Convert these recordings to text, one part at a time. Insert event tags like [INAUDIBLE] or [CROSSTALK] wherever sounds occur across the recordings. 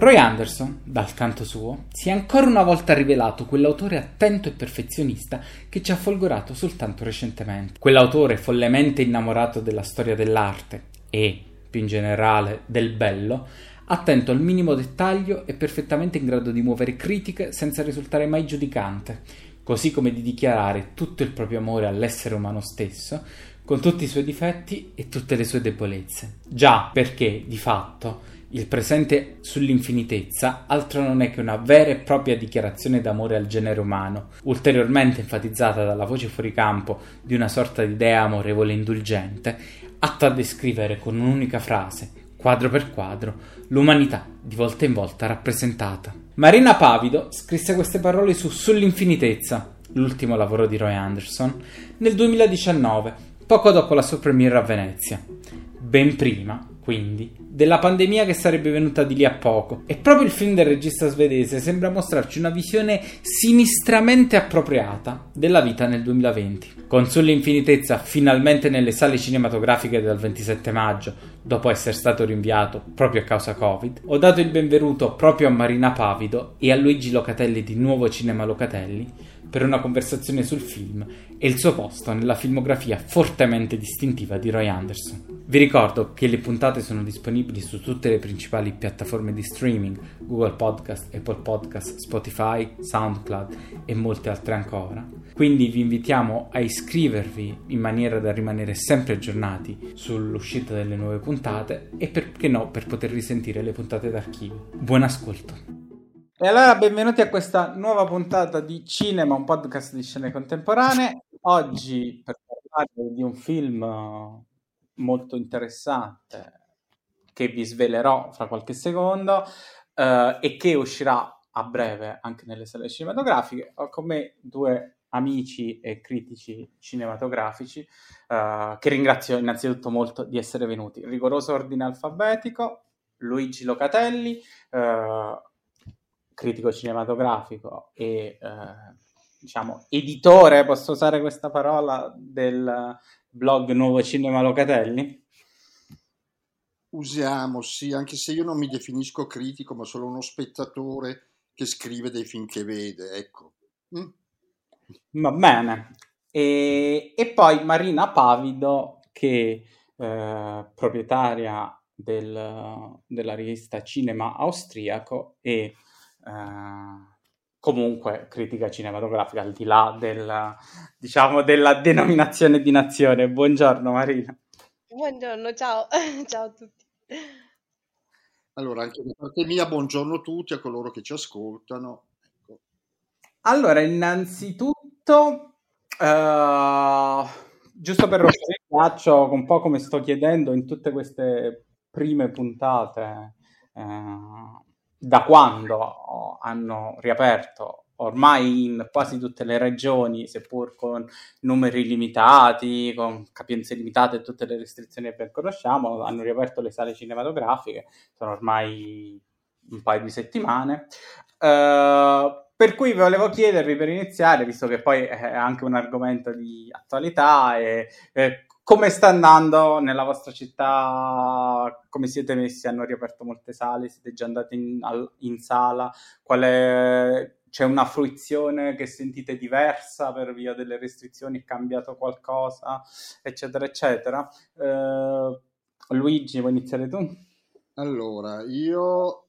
Roy Anderson, dal canto suo, si è ancora una volta rivelato quell'autore attento e perfezionista che ci ha folgorato soltanto recentemente. Quell'autore follemente innamorato della storia dell'arte e, più in generale, del bello, attento al minimo dettaglio e perfettamente in grado di muovere critiche senza risultare mai giudicante, così come di dichiarare tutto il proprio amore all'essere umano stesso, con tutti i suoi difetti e tutte le sue debolezze. Già perché, di fatto, il presente sull'infinitezza altro non è che una vera e propria dichiarazione d'amore al genere umano, ulteriormente enfatizzata dalla voce fuori campo di una sorta di dea amorevole indulgente, atta a descrivere con un'unica frase, quadro per quadro, l'umanità di volta in volta rappresentata. Marina Pavido scrisse queste parole su Sull'infinitezza, l'ultimo lavoro di Roy Anderson, nel 2019, poco dopo la sua premiere a Venezia. Ben prima, quindi, della pandemia che sarebbe venuta di lì a poco. E proprio il film del regista svedese sembra mostrarci una visione sinistramente appropriata della vita nel 2020. Con Sull'infinitezza finalmente nelle sale cinematografiche dal 27 maggio, dopo essere stato rinviato proprio a causa Covid, ho dato il benvenuto proprio a Marina Pavido e a Luigi Locatelli di Nuovo Cinema Locatelli per una conversazione sul film e il suo posto nella filmografia fortemente distintiva di Roy Anderson. Vi ricordo che le puntate sono disponibili su tutte le principali piattaforme di streaming, Google Podcast, Apple Podcast, Spotify, SoundCloud e molte altre ancora. Quindi vi invitiamo a iscrivervi in maniera da rimanere sempre aggiornati sull'uscita delle nuove puntate e perché no per poter risentire le puntate d'archivio. Buon ascolto! E allora benvenuti a questa nuova puntata di Cinema, un podcast di scene contemporanee. Oggi per parlare di un film molto interessante che vi svelerò fra qualche secondo eh, e che uscirà a breve anche nelle sale cinematografiche. Ho con me due amici e critici cinematografici eh, che ringrazio innanzitutto molto di essere venuti. Rigoroso ordine alfabetico, Luigi Locatelli, eh, critico cinematografico e eh, diciamo editore, posso usare questa parola, del blog Nuovo Cinema Locatelli? Usiamo, sì, anche se io non mi definisco critico, ma solo uno spettatore che scrive dei film che vede, ecco. Mm. Va bene. E, e, poi Marina Pavido, che eh, proprietaria del, della rivista Cinema Austriaco e eh, comunque critica cinematografica al di là del, diciamo, della denominazione di nazione. Buongiorno Marina. Buongiorno, ciao, [LAUGHS] ciao a tutti. Allora, anche da parte mia, buongiorno a tutti, a coloro che ci ascoltano. Ecco. Allora, innanzitutto, uh, giusto per rompere il ghiaccio, un po' come sto chiedendo in tutte queste prime puntate, uh, da quando hanno riaperto ormai in quasi tutte le regioni, seppur con numeri limitati, con capienze limitate e tutte le restrizioni che ben conosciamo, hanno riaperto le sale cinematografiche, sono ormai un paio di settimane. Uh, per cui volevo chiedervi per iniziare, visto che poi è anche un argomento di attualità, e, e come sta andando nella vostra città? Come siete messi? Hanno riaperto molte sale? Siete già andati in, in sala? È, c'è una fruizione che sentite diversa per via delle restrizioni? È cambiato qualcosa? Eccetera, eccetera. Eh, Luigi, vuoi iniziare tu? Allora, io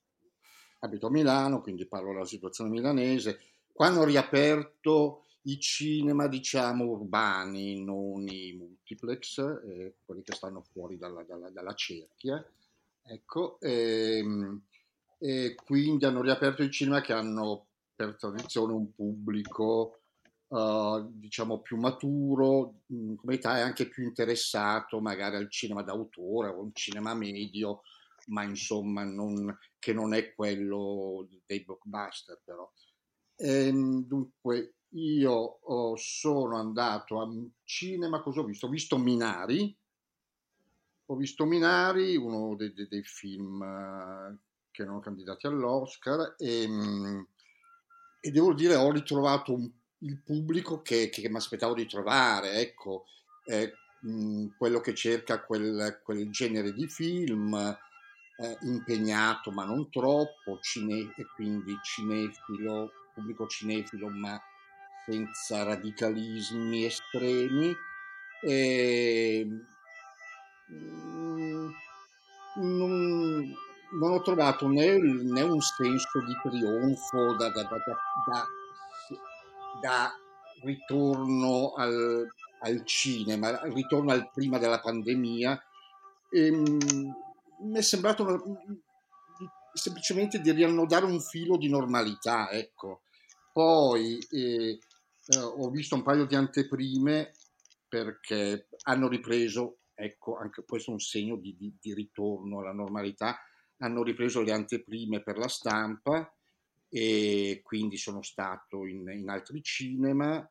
abito a Milano, quindi parlo della situazione milanese. Quando ho riaperto i cinema, diciamo, urbani, non i multiplex, eh, quelli che stanno fuori dalla, dalla, dalla cerchia. Ecco, ehm, e, quindi hanno riaperto i cinema che hanno per tradizione un pubblico, uh, diciamo, più maturo, mh, come età e anche più interessato magari al cinema d'autore o un cinema medio, ma insomma non, che non è quello dei blockbuster però. E, ehm, dunque, io oh, sono andato a cinema, cosa ho visto? Ho visto Minari, ho visto Minari, uno dei, dei, dei film uh, che erano candidati all'Oscar e, um, e devo dire ho ritrovato un, il pubblico che, che mi aspettavo di trovare, ecco, eh, mh, quello che cerca quel, quel genere di film, eh, impegnato ma non troppo, cine- e quindi cinefilo, pubblico cinefilo ma senza radicalismi estremi. E, mm, non, non, ho trovato né, né, un senso di trionfo da, da, da, da ritorno al, al, cinema, ritorno al prima della pandemia. E, ehm, mi è sembrato una, semplicemente di riannodare un filo di normalità, ecco. Poi eh, eh, ho visto un paio di anteprime perché hanno ripreso, ecco, anche questo è un segno di, di, di ritorno alla normalità, hanno ripreso le anteprime per la stampa e quindi sono stato in, in altri cinema,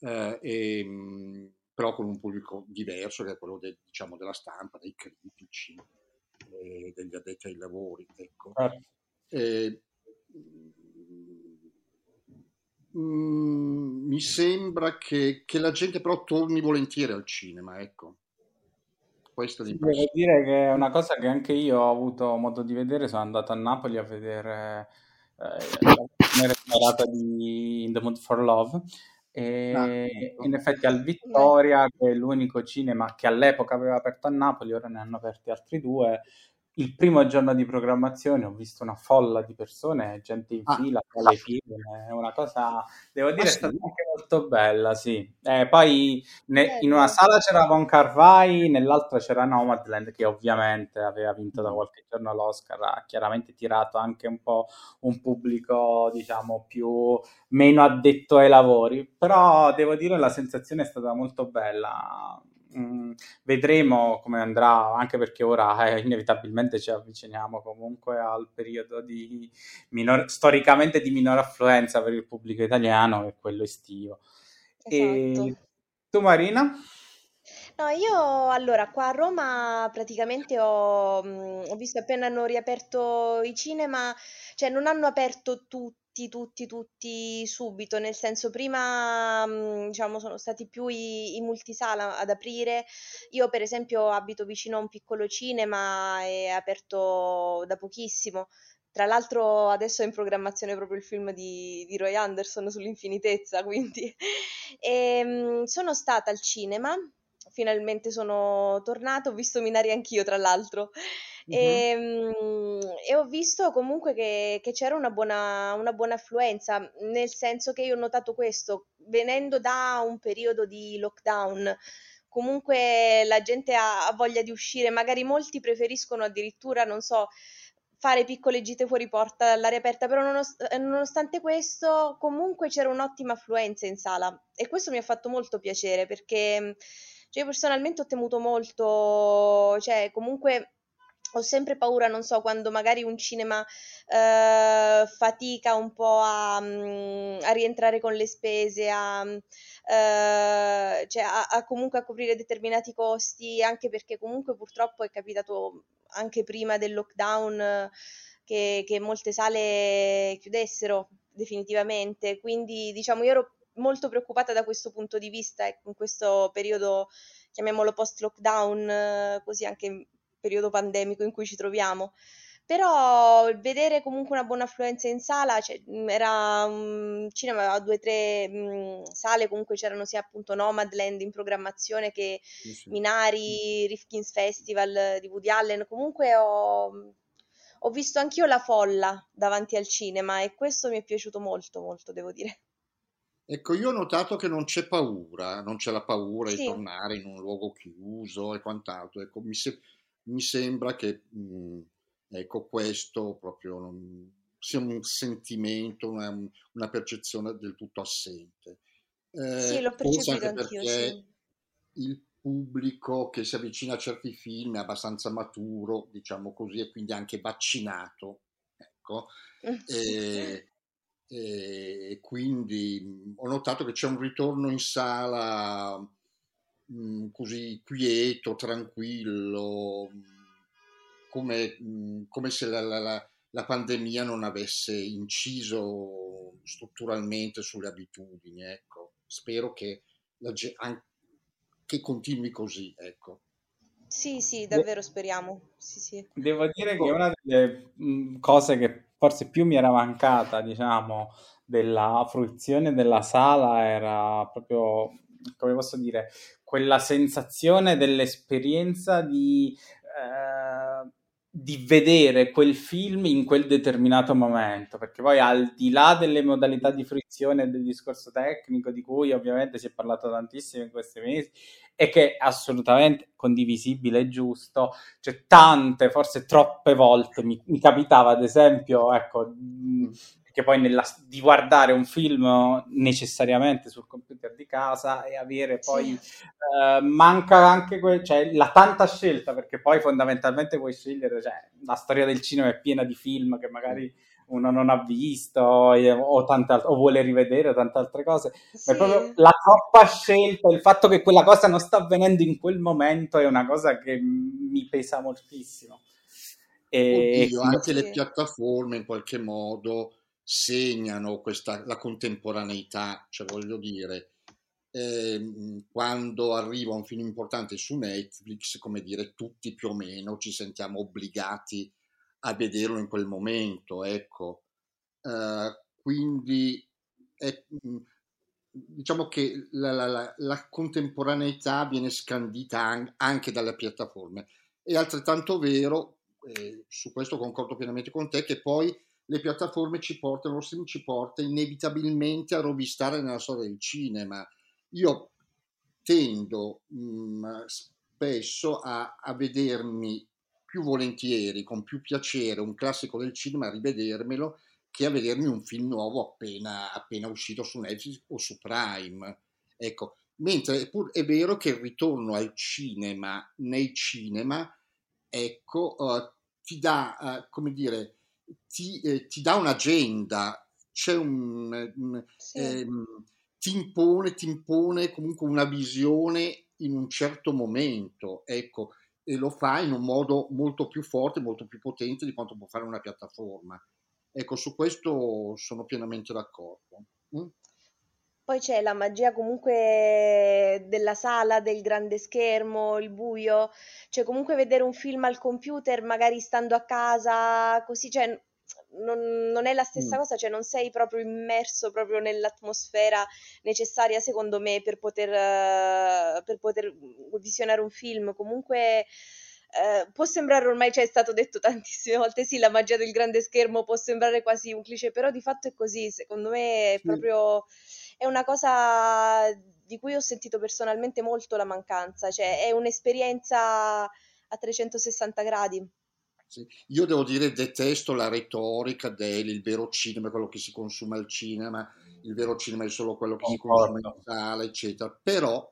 eh, e, ehm, però con un pubblico diverso che è quello de, diciamo, della stampa, dei critici, eh, degli addetti ai lavori. Ecco. Ah. E, mm, mi sembra che, che, la gente però torni volentieri al cinema, ecco. Questo sì, devo dire che è una cosa che anche io ho avuto modo di vedere, sono andato a Napoli a vedere eh, la prima di In the Mood for Love e ah, ecco. in effetti al Vittoria, che è l'unico cinema che all'epoca aveva aperto a Napoli, ora ne hanno aperti altri due, il primo giorno di programmazione ho visto una folla di persone, gente in ah. fila, le file, è una cosa, devo dire, ah, è stata anche molto bella, sì. Eh, poi ne, in una sala c'era Von Carvai, nell'altra c'era Nomadland, che ovviamente aveva vinto da mm. qualche giorno l'Oscar, ha chiaramente tirato anche un po' un pubblico, diciamo, più meno addetto ai lavori, però devo dire la sensazione è stata molto bella Mm, vedremo come andrà, anche perché ora [LAUGHS] eh, inevitabilmente ci avviciniamo comunque al periodo di minor, storicamente di minore affluenza per il pubblico italiano, che è quello estivo. Esatto. E tu Marina? No, io allora qua a Roma praticamente ho, mm, ho visto appena hanno riaperto i cinema, cioè non hanno aperto tutti tutti, tutti, tutti subito, nel senso prima mh, diciamo sono stati più i, i multisala ad aprire, io per esempio abito vicino a un piccolo cinema, è aperto da pochissimo, tra l'altro adesso è in programmazione proprio il film di, di Roy Anderson sull'infinitezza, [LAUGHS] quindi. E, mh, sono stata al cinema, finalmente sono tornata, ho visto Minari anch'io tra l'altro. E, mhmm, e ho visto comunque che, che c'era una buona, una buona affluenza, nel senso che io ho notato questo, venendo da un periodo di lockdown, comunque la gente ha, ha voglia di uscire, magari molti preferiscono addirittura, non so, fare piccole gite fuori porta all'aria aperta, però nonost- nonostante questo comunque c'era un'ottima affluenza in sala. E questo mi ha fatto molto piacere perché cioè, io personalmente ho temuto molto, cioè comunque ho sempre paura, non so, quando magari un cinema eh, fatica un po' a, mm, a, rientrare con le spese, a, eh, cioè a, a, comunque a coprire determinati costi, anche perché comunque purtroppo è capitato anche prima del lockdown che, che molte sale chiudessero definitivamente. Quindi diciamo io ero molto preoccupata da questo punto di vista e ecco, in questo periodo, chiamiamolo post lockdown, così anche periodo pandemico in cui ci troviamo. Però vedere comunque una buona affluenza in sala, cioè, era un cinema, aveva due o tre mh, sale, comunque c'erano sia appunto Nomadland in programmazione che sì, sì. Minari, Rifkin's Festival di Woody Allen, comunque ho, ho visto anch'io la folla davanti al cinema e questo mi è piaciuto molto, molto, devo dire. Ecco, io ho notato che non c'è paura, non c'è la paura sì. di tornare in un luogo chiuso e quant'altro. Ecco, mi, se- mi sembra che mh, mhmm, ecco, questo proprio non, sia un sentimento, una, una, percezione del tutto assente. Eh, sì, l'ho percepito anch'io, sì. Il pubblico che si avvicina a certi film è abbastanza maturo, diciamo così, e quindi anche vaccinato. Ecco. [LAUGHS] e, e quindi mhmm, ho notato che c'è un ritorno in sala mh, così quieto, tranquillo, come, mh, come se la, la, la, pandemia non avesse inciso strutturalmente sulle abitudini. Ecco. Spero che, la, che continui così. Ecco. Sì, sì, davvero speriamo. Sì, sì. Devo dire che una delle cose che forse più mi era mancata, diciamo, della fruizione della sala era proprio, come posso dire, quella sensazione dell'esperienza di, eh, di vedere quel film in quel determinato momento, perché poi al di là delle modalità di fruizione e del discorso tecnico, di cui ovviamente si è parlato tantissimo in questi mesi, e che è assolutamente condivisibile e giusto, cioè tante, forse troppe volte mi, mi capitava ad esempio, ecco, che poi nella, di guardare un film necessariamente sul computer di casa e avere poi sì. eh, manca anche que- cioè, la tanta scelta perché poi fondamentalmente puoi scegliere cioè, la storia del cinema è piena di film che magari uno non ha visto o, tante, o vuole rivedere o tante altre cose sì. ma è proprio la troppa scelta il fatto che quella cosa non sta avvenendo in quel momento è una cosa che mi pesa moltissimo e Oddio, anche sì. le piattaforme in qualche modo segnano questa, la contemporaneità, cioè voglio dire, eh, quando arriva un film importante su Netflix, come dire, tutti più o meno ci sentiamo obbligati a vederlo in quel momento, ecco. Uh, quindi è, diciamo che la, la, la, contemporaneità viene scandita anche dalle piattaforme. È altrettanto vero, eh, su questo concordo pienamente con te, che poi le piattaforme ci portano, lo streaming ci porta inevitabilmente a rovistare nella storia del cinema. Io tendo mh, mm, spesso a, a, vedermi più volentieri, con più piacere, un classico del cinema, a rivedermelo, che a vedermi un film nuovo appena, appena uscito su Netflix o su Prime. Ecco, mentre è, pur, è vero che il ritorno al cinema, nei cinema, ecco, uh, ti dà, uh, come dire, ti, eh, ti dà un'agenda, c'è un, un sì. ehm, ti, impone, ti impone comunque una visione in un certo momento, ecco, e lo fa in un modo molto più forte, molto più potente di quanto può fare una piattaforma. Ecco, su questo sono pienamente d'accordo. Mm? Poi c'è la magia comunque della sala, del grande schermo, il buio, cioè comunque vedere un film al computer, magari stando a casa, così, cioè non, non è la stessa mm. cosa, cioè non sei proprio immerso proprio nell'atmosfera necessaria secondo me per poter, uh, per poter visionare un film. Comunque Uh, può sembrare ormai, cioè è stato detto [LAUGHS] tantissime volte, sì, la magia del grande schermo può sembrare quasi un cliché, però di fatto è così, secondo me è proprio è una cosa di cui ho sentito personalmente molto la mancanza, cioè è un'esperienza a 360 gradi. Sì. Io devo dire, detesto la retorica del il vero cinema, quello che si consuma al cinema, il vero cinema è solo quello che si consuma in sala, eccetera. Però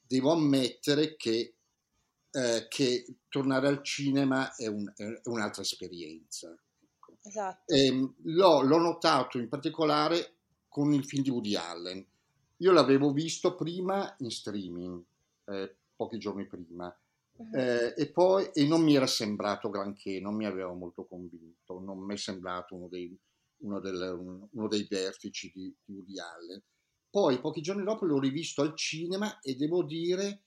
devo ammettere che, eh, che tornare al cinema è, un, è un'altra esperienza. Ecco. Esatto. E, ehm, l'ho, l'ho notato in particolare con il film di Woody Allen. Io l'avevo visto prima in streaming, eh, pochi giorni prima, uh-huh. eh, e poi e non mi era sembrato granché, non mi aveva molto convinto, non mi è sembrato uno dei, uno del, uno dei vertici di, di Woody Allen. Poi, pochi giorni dopo, l'ho rivisto al cinema e devo dire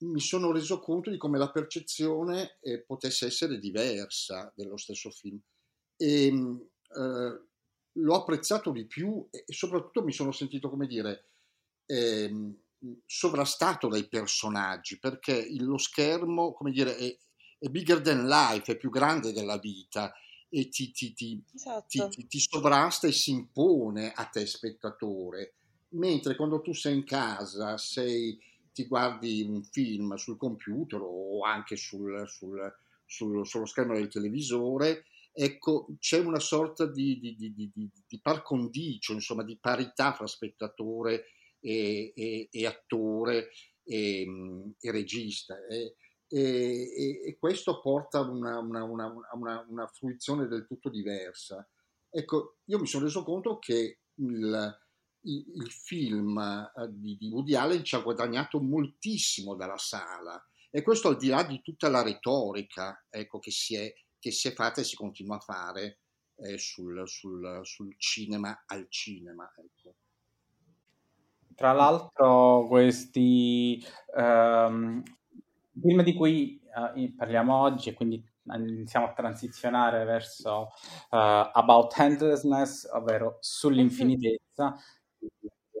mi sono reso conto di come la percezione eh, potesse essere diversa dello stesso film. E, ehm, eh, l'ho apprezzato di più e soprattutto mi sono sentito, come dire, ehm, sovrastato dai personaggi, perché lo schermo, come dire, è, è, bigger than life, è più grande della vita e ti, ti, ti, esatto. ti, sovrasta e si impone a te spettatore, mentre quando tu sei in casa, sei, ti guardi un film sul computer o anche sul, sul, sul, sullo schermo del televisore, ecco, c'è una sorta di, di, di, di, par condicio, insomma, di parità fra spettatore e, e, e attore e, e regista. E, questo porta a una, una, una, una, fruizione del tutto diversa. Ecco, io mi sono reso conto che il, il, il film eh, di, di Woody Allen ci ha guadagnato moltissimo dalla sala e questo al di là di tutta la retorica ecco, che si è che si è fatta e si continua a fare eh, sul, sul, sul, cinema al cinema. Ecco. Tra l'altro questi, um, film di cui uh, parliamo oggi quindi iniziamo a transizionare verso uh, About Endlessness, ovvero sull'infinitezza.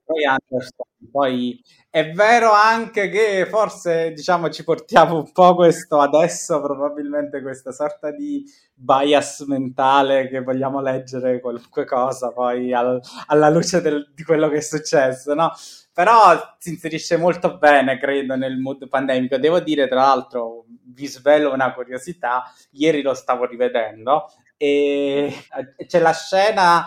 Poi Anderson, poi è vero anche che forse diciamo ci portiamo un po' questo adesso, probabilmente questa sorta di bias mentale che vogliamo leggere qualunque cosa poi al, alla luce del, di quello che è successo, no? Però si inserisce molto bene, credo, nel mood pandemico. Devo dire, tra l'altro, vi svelo una curiosità, ieri lo stavo rivedendo e c'è la scena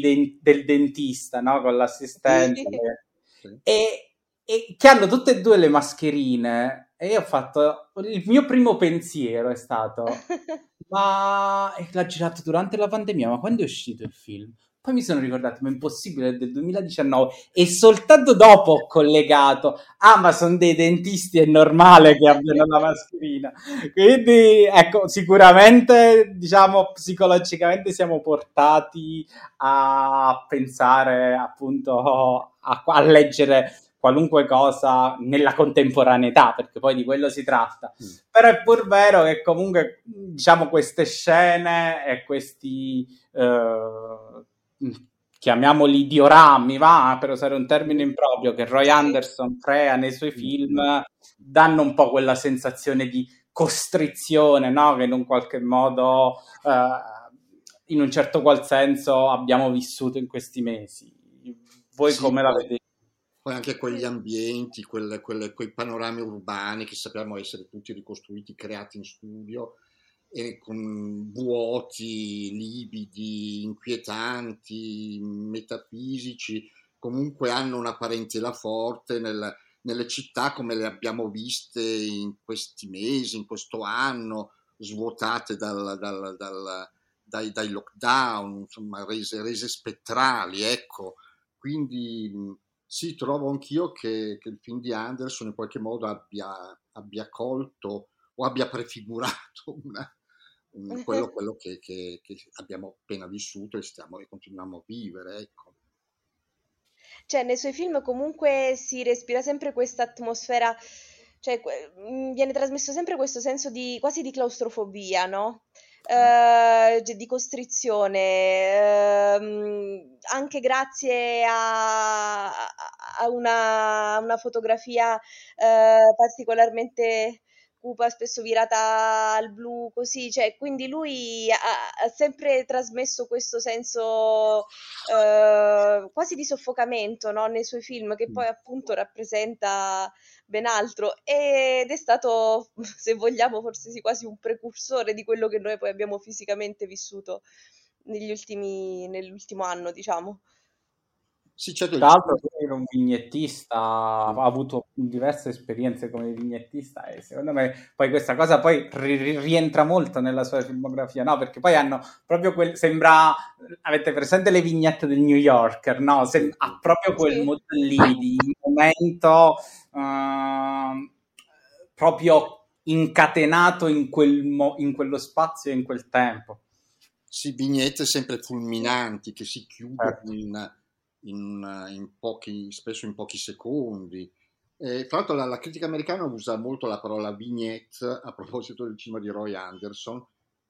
dei, del dentista, no? Con l'assistente. Sì. E, e che hanno tutte e due le mascherine e io ho fatto il mio primo pensiero è stato [LAUGHS] ma l'ha girato durante la pandemia ma quando è uscito il film? Poi mi sono ricordato, ma è impossibile, è del 2019 e soltanto dopo ho collegato, ah ma sono dei dentisti, è normale che abbiano la mascherina. Quindi ecco, sicuramente diciamo psicologicamente siamo portati a pensare appunto a, a leggere qualunque cosa nella contemporaneità, perché poi di quello si tratta. Mm. Però è pur vero che comunque, diciamo, queste scene e questi eh, chiamiamoli diorammi, va, per usare un termine improprio, che Roy Anderson crea nei suoi film, danno un po' quella sensazione di costrizione, no? Che in un qualche modo, eh, in un certo qual senso, abbiamo vissuto in questi mesi. Voi sì, come la vedete? Poi anche quegli ambienti, quelle, quelle, quei panorami urbani che sappiamo essere tutti ricostruiti, creati in studio, e con vuoti, libidi, inquietanti, metafisici, comunque hanno una parentela forte nel, nelle città come le abbiamo viste in questi mesi, in questo anno, svuotate dal, dal, dal, dai, dai, lockdown, insomma, rese, rese, spettrali, ecco. Quindi sì, trovo anch'io che, che, il film di Anderson in qualche modo abbia, abbia colto o abbia prefigurato [LAUGHS] una, quello, quello che, che, che, abbiamo appena vissuto e, stiamo, e continuiamo a vivere. Ecco. Cioè, nei suoi film comunque si respira sempre questa atmosfera, cioè mhmm, viene trasmesso sempre questo senso di quasi di claustrofobia, no? Uh, di costrizione, uh, anche grazie a, a una, una, fotografia uh, particolarmente cupa, spesso virata al blu, così, cioè, quindi lui ha, ha sempre trasmesso questo senso eh, quasi di soffocamento no? nei suoi film, che poi appunto rappresenta ben altro ed è stato, [LAUGHS] se vogliamo, forse sì, quasi un precursore di quello che noi poi abbiamo fisicamente vissuto negli ultimi, nell'ultimo anno, diciamo. Sì, certo. Tra l'altro era un vignettista, ha avuto diverse esperienze come vignettista e secondo me poi questa cosa poi ri- rientra molto nella sua filmografia, no? Perché poi hanno proprio quel, sembra, avete presente le vignette del New Yorker, no? Sem- ha proprio quel sì. modo lì di momento uh, proprio incatenato in, quel mo- in quello spazio e in quel tempo. Sì, vignette sempre fulminanti che si chiudono certo. in in, in pochi, spesso in pochi secondi. E, tra l'altro la, la, critica americana usa molto la parola vignette a proposito del cinema di Roy Anderson,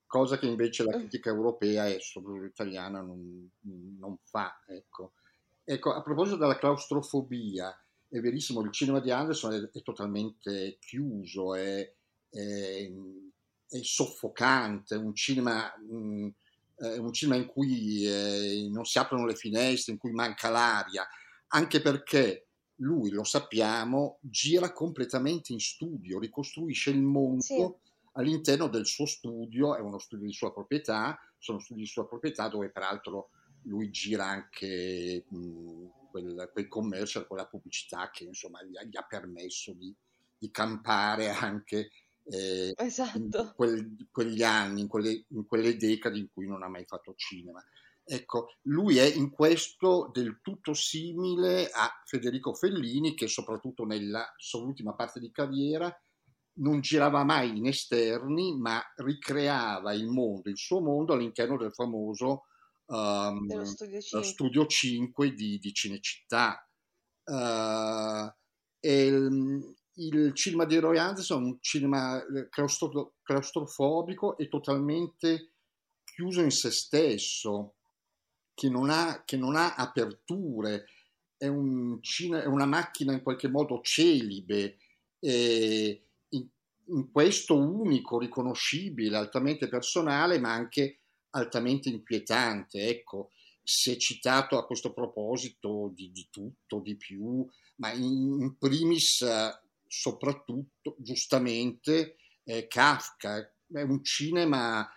cosa che invece la mm. critica europea e soprattutto italiana non, non fa. Ecco. ecco. a proposito della claustrofobia, è verissimo, il cinema di Anderson è, è totalmente chiuso, è, è, è, soffocante, un cinema... Mh, eh, un cinema in cui eh, non si aprono le finestre, in cui manca l'aria, anche perché lui, lo sappiamo, gira completamente in studio, ricostruisce il mondo sì. all'interno del suo studio, è uno studio di sua proprietà, sono studi di sua proprietà dove peraltro lui gira anche mh, quel, quel commercial, quella pubblicità che insomma gli ha, gli ha permesso di, di campare anche eh, esatto. in quel, quegli anni, in quelle, in quelle decadi in cui non ha mai fatto cinema. Ecco, lui è in questo del tutto simile a Federico Fellini, che soprattutto nella sua ultima parte di carriera non girava mai in esterni, ma ricreava il mondo, il suo mondo all'interno del famoso um, studio, 5. studio 5 di, di Cinecittà. Uh, e, il cinema di Roy Anderson è un cinema eh, claustro- claustrofobico e totalmente chiuso in se stesso, che non ha, che non ha aperture, è, un cine- è, una macchina in qualche modo celibe, in, in questo unico, riconoscibile, altamente personale, ma anche altamente inquietante. Ecco, si è citato a questo proposito di, di tutto, di più, ma in, in primis soprattutto, giustamente, eh, Kafka. È un cinema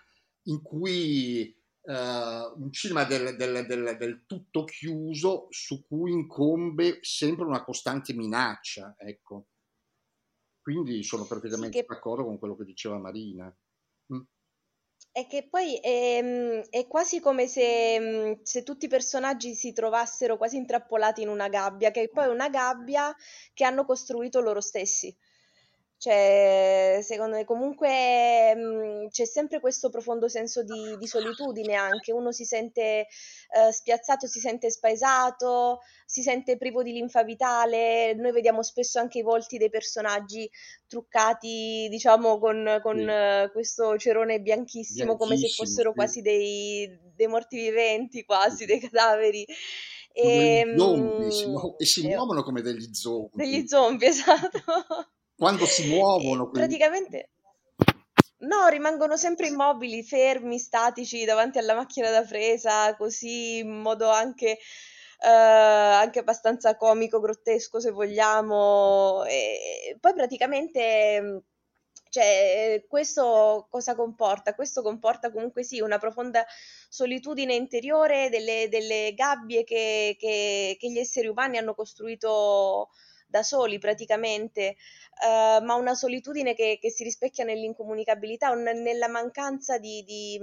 in cui uh, un cinema del, del, del, del, tutto chiuso su cui incombe sempre una costante minaccia. Ecco. Quindi sono perfettamente sì, che... d'accordo con quello che diceva Marina. È che poi è, mm, è quasi come se, mm, se, tutti i personaggi si trovassero quasi intrappolati in una gabbia, che è poi una gabbia che hanno costruito loro stessi. Cioè, secondo me comunque mh, c'è sempre questo profondo senso di, di solitudine anche, uno si sente eh, spiazzato, si sente spaesato, si sente privo di linfa vitale, noi vediamo spesso anche i volti dei personaggi truccati, diciamo, con, con sì. eh, questo cerone bianchissimo, bianchissimo, come se fossero sì. quasi dei, dei morti viventi, quasi, dei cadaveri. E, zombie, si muo- e si muovono come degli zombie. Degli zombie, [LAUGHS] esatto quando si muovono. praticamente no, rimangono sempre immobili, fermi, statici davanti alla macchina da presa, così in modo anche, uh, anche abbastanza comico, grottesco se vogliamo. E poi praticamente cioè, questo cosa comporta? Questo comporta comunque sì una profonda solitudine interiore delle, delle gabbie che, che, che, gli esseri umani hanno costruito da soli praticamente, uh, ma una solitudine che, che, si rispecchia nell'incomunicabilità, un, nella mancanza di, di,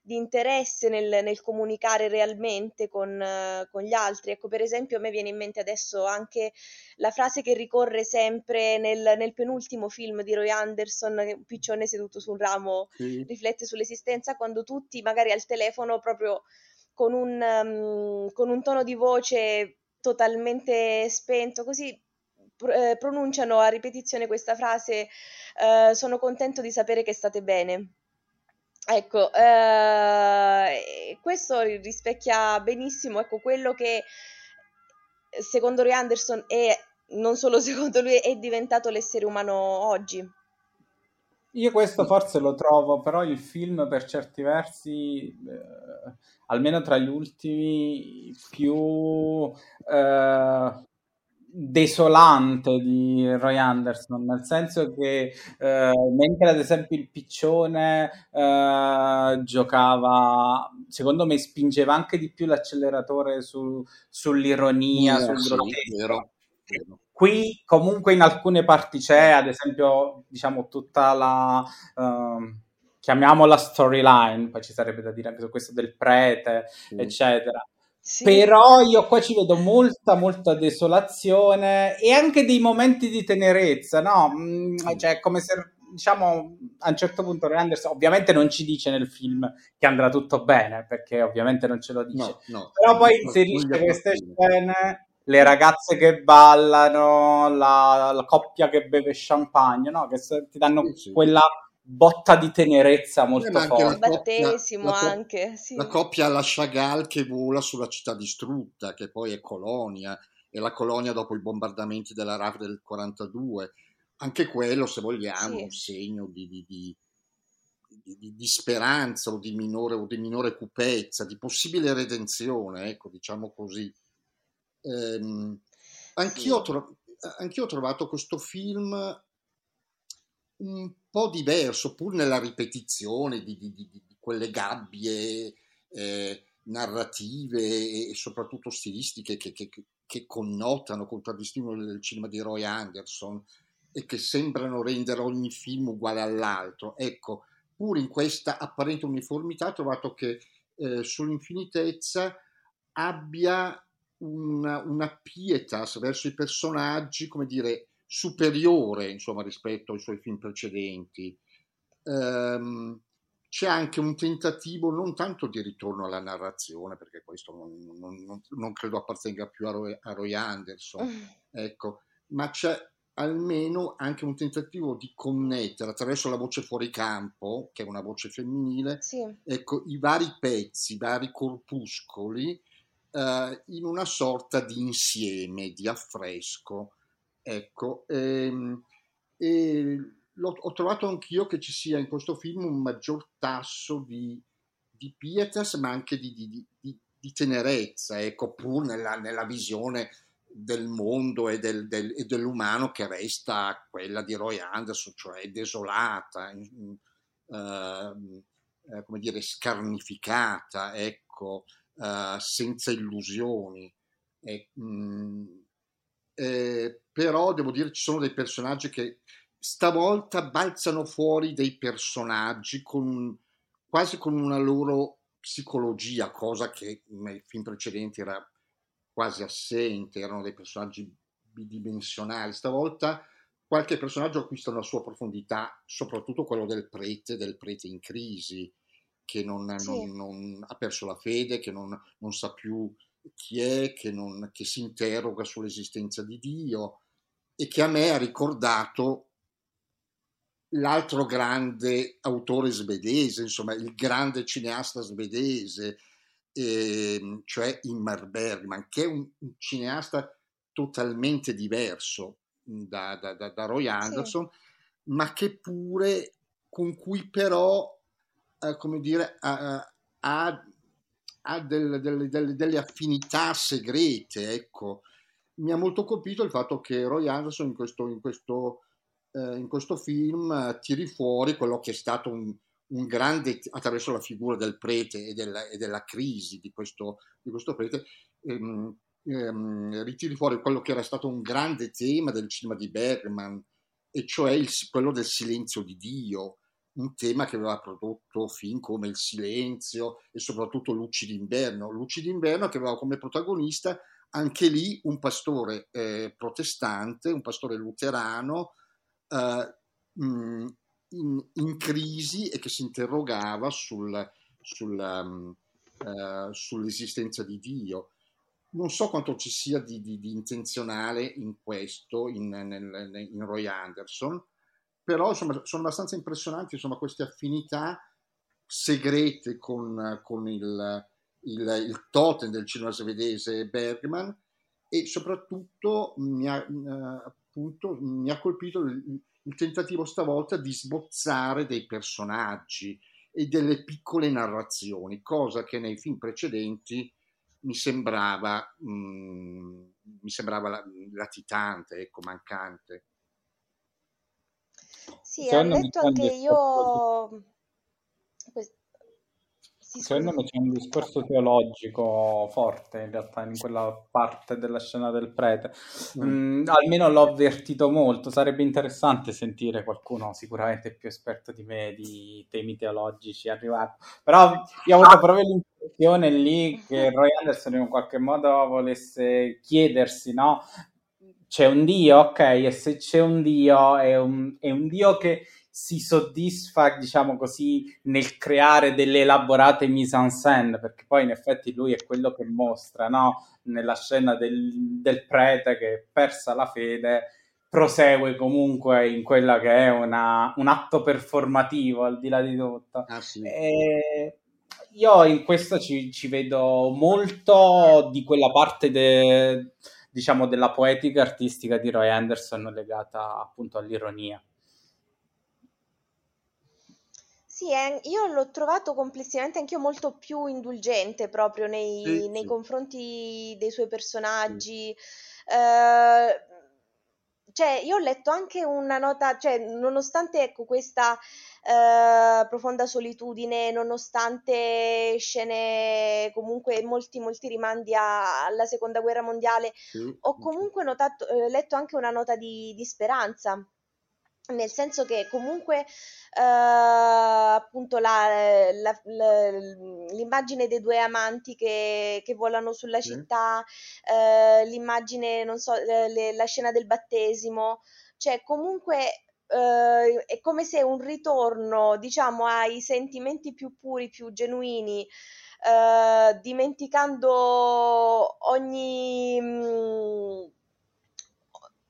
di interesse nel, nel, comunicare realmente con, uh, con, gli altri. Ecco, per esempio, a me viene in mente adesso anche la frase che ricorre sempre nel, nel penultimo film di Roy Anderson, un piccione seduto su un ramo sì. riflette sull'esistenza, quando tutti magari al telefono proprio con un, um, con un tono di voce totalmente spento, così eh, pronunciano a ripetizione questa frase eh, sono contento di sapere che state bene. Ecco, eh, questo rispecchia benissimo ecco, quello che secondo Roy Anderson è, non solo [LAUGHS] secondo lui, è diventato l'essere umano oggi. Io questo forse lo trovo, però il film per certi versi, eh, almeno tra gli ultimi, più eh, desolante di Roy Anderson, nel senso che eh, mentre ad esempio il piccione eh, giocava, secondo me spingeva anche di più l'acceleratore su, sull'ironia, yeah, sul grottesco. Sì, Qui comunque in alcune parti c'è, ad esempio, diciamo tutta la... Uh, chiamiamola storyline, poi ci sarebbe da dire anche su questo del prete, sì. eccetera sì. Però io qua ci vedo molta, molta desolazione e anche dei momenti di tenerezza, no? Mm, cioè, come se, diciamo, a un certo punto Renders ovviamente non ci dice nel film che andrà tutto bene, perché ovviamente non ce lo dice. No, no, Però poi inserisce queste scene, le ragazze che ballano, la, la coppia che beve champagne, no? Che ti danno sì, sì. quella botta di tenerezza molto eh, forte. Il battesimo la, anche, sì. La coppia alla Chagall che vola sulla città distrutta, che poi è Colonia, e la Colonia dopo i bombardamenti della RAF del 42. Anche quello, se vogliamo, sì. un segno di, di, di, di, speranza o di, minore, o di minore cupezza, di possibile redenzione, ecco, diciamo così. Ehm, anch'io, sì. tro- anch'io ho trovato questo film un po' diverso, pur nella ripetizione di, di, di, di quelle gabbie eh, narrative e soprattutto stilistiche che, che, che connotano, contraddistinguono il cinema di Roy Anderson e che sembrano rendere ogni film uguale all'altro. Ecco, pur in questa apparente uniformità, ho trovato che eh, sull'infinitezza abbia una, una pietas verso i personaggi, come dire, superiore insomma, rispetto ai suoi film precedenti. Um, c'è anche un tentativo non tanto di ritorno alla narrazione, perché questo non, non, non credo appartenga più a Roy, a Roy Anderson, [LAUGHS] ecco, ma c'è, almeno anche un tentativo di connettere attraverso la voce fuori campo, che è una voce femminile, Sì, ecco, i vari pezzi, i vari corpuscoli eh, in una sorta di insieme, di affresco. Ecco, ehm, e ho trovato anch'io che ci sia in questo film un maggior tasso di, di pietas, ma anche di, di- di- di- tenerezza, ecco, pur nella, nella visione del mondo e, del- del- e dell'umano che resta quella di Roy Anderson, cioè desolata, ehm, eh, come dire, scarnificata, ecco, eh, senza illusioni. E, mm, eh, però devo dire ci sono dei personaggi che stavolta balzano fuori dei personaggi con, quasi con una loro psicologia, cosa che nei film precedenti era quasi assente, erano dei personaggi bidimensionali. Stavolta qualche personaggio acquista una sua profondità, soprattutto quello del prete, del prete in crisi, che non, sì, non- non- ha perso la fede, che non, non sa più chi è, che, non- che si interroga sull'esistenza di Dio e che a me ha ricordato l'altro grande autore svedese, insomma il grande cineasta svedese, ehm, cioè Ingmar Bergman, che è un, un cineasta totalmente diverso da, da- da- da Roy sì, Anderson, ma che pure con cui però, eh, come dire, ha, ha- ha del- delle, delle- delle affinità segrete, ecco. Mi ha molto colpito il fatto che Roy Anderson in questo, in questo, eh, in questo film eh, tiri fuori quello che è stato un, un grande, attraverso la figura del prete e della, e della crisi di questo, di questo prete, ehm, ehm, ritiri fuori quello che era stato un grande tema del cinema di Bergman, e cioè il- quello del silenzio di Dio, un tema che aveva prodotto film come Il silenzio e soprattutto Luci d'inverno. Luci d'inverno che aveva come protagonista anche lì un pastore eh, protestante, un pastore luterano eh, mh, in, in crisi e che si interrogava sul- sul, um, eh, sull'esistenza di Dio. Non so quanto ci sia di, di- di intenzionale in questo, in, nel- in Roy Anderson, però insomma, sono abbastanza impressionanti insomma, queste affinità segrete con, con il, il, il totem del cinema svedese Bergman e soprattutto mi ha, appunto, mi ha colpito il, il tentativo stavolta di sbozzare dei personaggi e delle piccole narrazioni, cosa che nei film precedenti mi sembrava, mm, mi sembrava la- latitante, ecco, mancante. Sì, Secondo me ammetto c'è un anche discorso, io... que- Sì, secondo scusa. me c'è un discorso teologico forte in realtà in quella parte della scena del prete. Mm. Mm, almeno l'ho avvertito molto. Sarebbe interessante sentire qualcuno sicuramente più esperto di me di temi teologici arrivato. Però io ho avuto proprio l'impressione lì che Roy Anderson in un qualche modo volesse chiedersi, no? C'è un Dio, ok, e se c'è un Dio è un, è un Dio che si soddisfa, diciamo così, nel creare delle elaborate mise en scène, perché poi in effetti lui è quello che mostra, no? Nella scena del, del prete che persa la fede prosegue comunque in quella che è una- un atto performativo al di là di tutto. Ah sì, E io in questo ci, ci vedo molto di quella parte de- diciamo della poetica artistica di Roy Anderson legata appunto all'ironia. Sì, eh, io l'ho trovato complessivamente anch'io molto più indulgente proprio nei, sì, nei sì, confronti dei suoi sì. personaggi. Eh, cioè, io ho letto anche una nota, cioè, nonostante ecco, questa eh, profonda solitudine, nonostante scene, comunque molti, molti rimandi a- alla seconda guerra mondiale, Sì, ho comunque notato, eh, letto anche una nota di, di speranza. Nel senso che comunque eh, appunto la- la- la- l'immagine dei due amanti che, che volano sulla città, eh, l'immagine, non so, le- la scena del battesimo, cioè comunque eh, è come se un ritorno, diciamo, ai sentimenti più puri, più genuini, eh, dimenticando ogni, mm,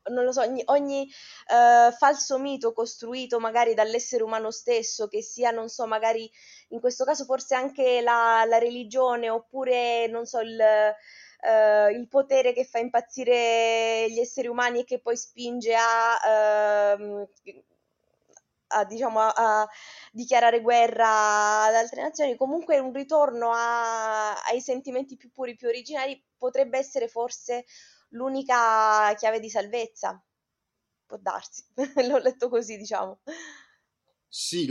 non lo so, ogni, ogni uh, falso mito costruito magari dall'essere umano stesso, che sia, non so, magari in questo caso forse anche la, la religione oppure, non so, il, uh, il, potere che fa impazzire gli esseri umani e che poi spinge a... Uh, a, diciamo, a, a, dichiarare guerra ad altre nazioni, comunque un ritorno a, ai sentimenti più puri, più originali, potrebbe essere forse l'unica chiave di salvezza. Può darsi, [LAUGHS] l'ho letto così, diciamo. Sì,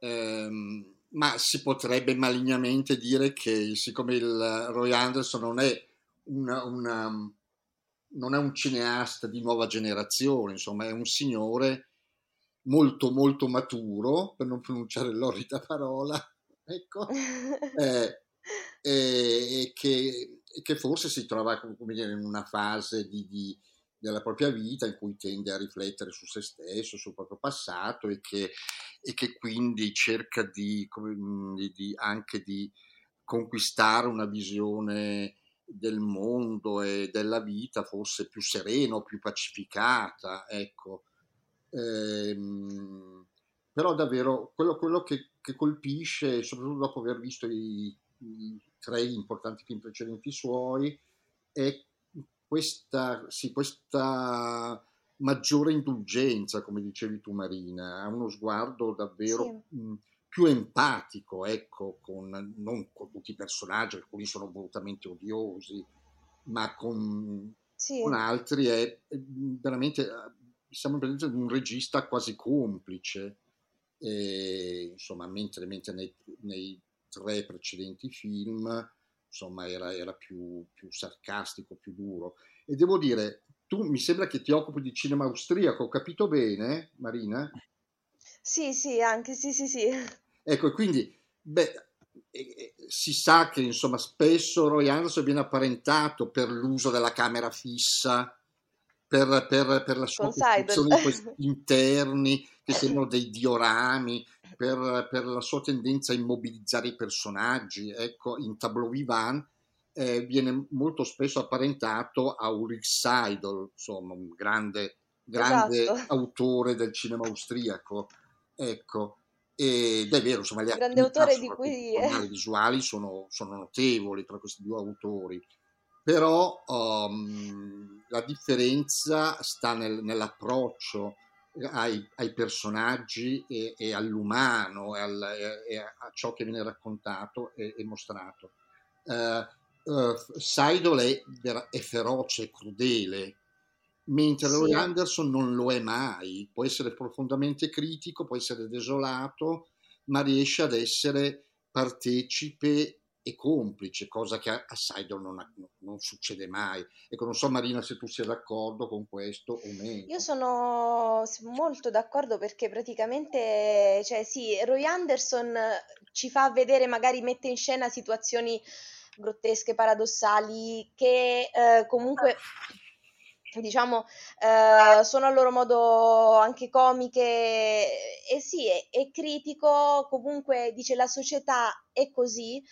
ehm, ma si potrebbe malignamente dire che siccome il Roy Anderson non è una, una, non è un cineasta di nuova generazione, insomma, è un signore molto molto maturo, per non pronunciare l'orrida parola, [LAUGHS] ecco, [LAUGHS] eh, e, che, che, forse si trova come dire, in una fase di, di, della propria vita in cui tende a riflettere su se stesso, sul proprio passato e che, e che quindi cerca di, di, anche di conquistare una visione del mondo e della vita forse più serena, più pacificata, ecco, Ehm, però davvero quello, quello che, che, colpisce, soprattutto dopo aver visto i, i, tre importanti film precedenti suoi, è questa, sì, questa maggiore indulgenza, come dicevi tu Marina, ha uno sguardo davvero sì. mh, più empatico, ecco, con, non con tutti i personaggi, alcuni sono volutamente odiosi, ma con, sì. con altri è, è veramente siamo in presenza di un regista quasi complice, e, insomma, mentre, mentre nei, nei, tre precedenti film insomma, era, era più, più, sarcastico, più duro. E devo dire, tu mi sembra che ti occupi di cinema austriaco, ho capito bene, Marina? Sì, sì, anche sì, sì, sì. Ecco, quindi, beh, si sa che insomma spesso Roy Anderson viene apparentato per l'uso della camera fissa per, per, per la sua costruzione di questi interni che sembrano dei diorami, per, per, la sua tendenza a immobilizzare i personaggi. Ecco, in Tableau Vivant eh, viene molto spesso apparentato a Ulrich Seidel, insomma, un grande, grande esatto. [LAUGHS] autore del cinema austriaco. Ecco, ed è vero, insomma, le grande autore di cui... visuali sono, sono notevoli tra questi due autori però um, la differenza sta nel, nell'approccio ai, ai personaggi e, e all'umano e, al, e, a ciò che viene raccontato e, e mostrato. Uh, uh, Seidel è, è, feroce, crudele, mentre sì. Roy Anderson non lo è mai. Può essere profondamente critico, può essere desolato, ma riesce ad essere partecipe e complice, cosa che a, Seidel non, non, succede mai. Ecco, non so Marina se tu sei d'accordo con questo o meno. Io sono molto d'accordo perché praticamente, cioè sì, Roy Anderson ci fa vedere, magari mette in scena situazioni grottesche, paradossali, che eh, comunque diciamo eh, sono a loro modo anche comiche e sì, è, è critico, comunque dice la società è così,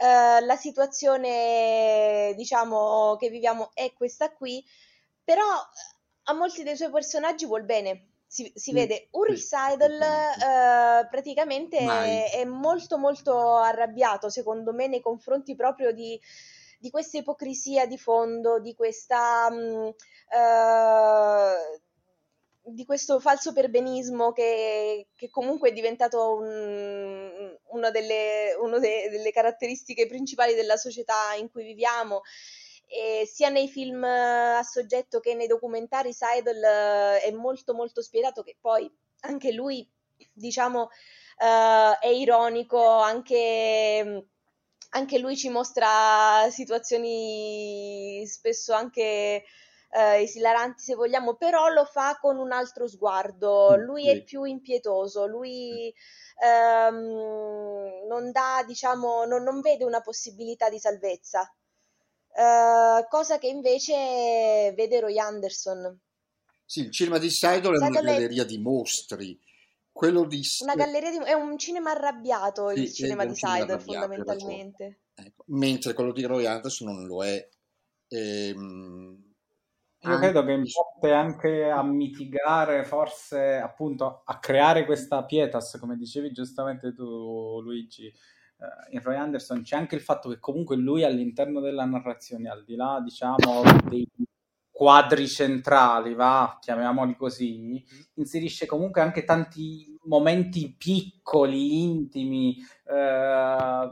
eh, la situazione, diciamo, che viviamo è questa qui, però a molti dei suoi personaggi vuol bene. Si, si vede Ulrich Seidel eh, praticamente è, è, molto molto arrabbiato secondo me nei confronti proprio di, di questa ipocrisia di fondo, di questa mh, mm, eh, di questo falso perbenismo che, che comunque è diventato un, una delle, una delle caratteristiche principali della società in cui viviamo. E sia nei film a soggetto che nei documentari Seidel eh, è molto molto spiegato che poi anche lui diciamo uh, è ironico anche, anche lui ci mostra situazioni spesso anche eh, esilaranti se vogliamo, però lo fa con un altro sguardo, mm, lui è più impietoso, lui ehm, non dà, diciamo, non, non, vede una possibilità di salvezza, eh, cosa che invece vede Roy Anderson. Sì, il cinema di Seidel è una galleria è... di mostri. Quello di... Una galleria di... è un cinema arrabbiato sì, il cinema di Seidel fondamentalmente. Ecco. Mentre quello di Roy Anderson non lo è. Ehm io credo che importi anche a mitigare, forse appunto a creare questa pietas, come dicevi giustamente tu, Luigi. Uh, in Roy Anderson c'è anche il fatto che comunque lui all'interno della narrazione, al di là diciamo dei quadri centrali, va, chiamiamoli così, inserisce comunque anche tanti momenti piccoli, intimi, eh,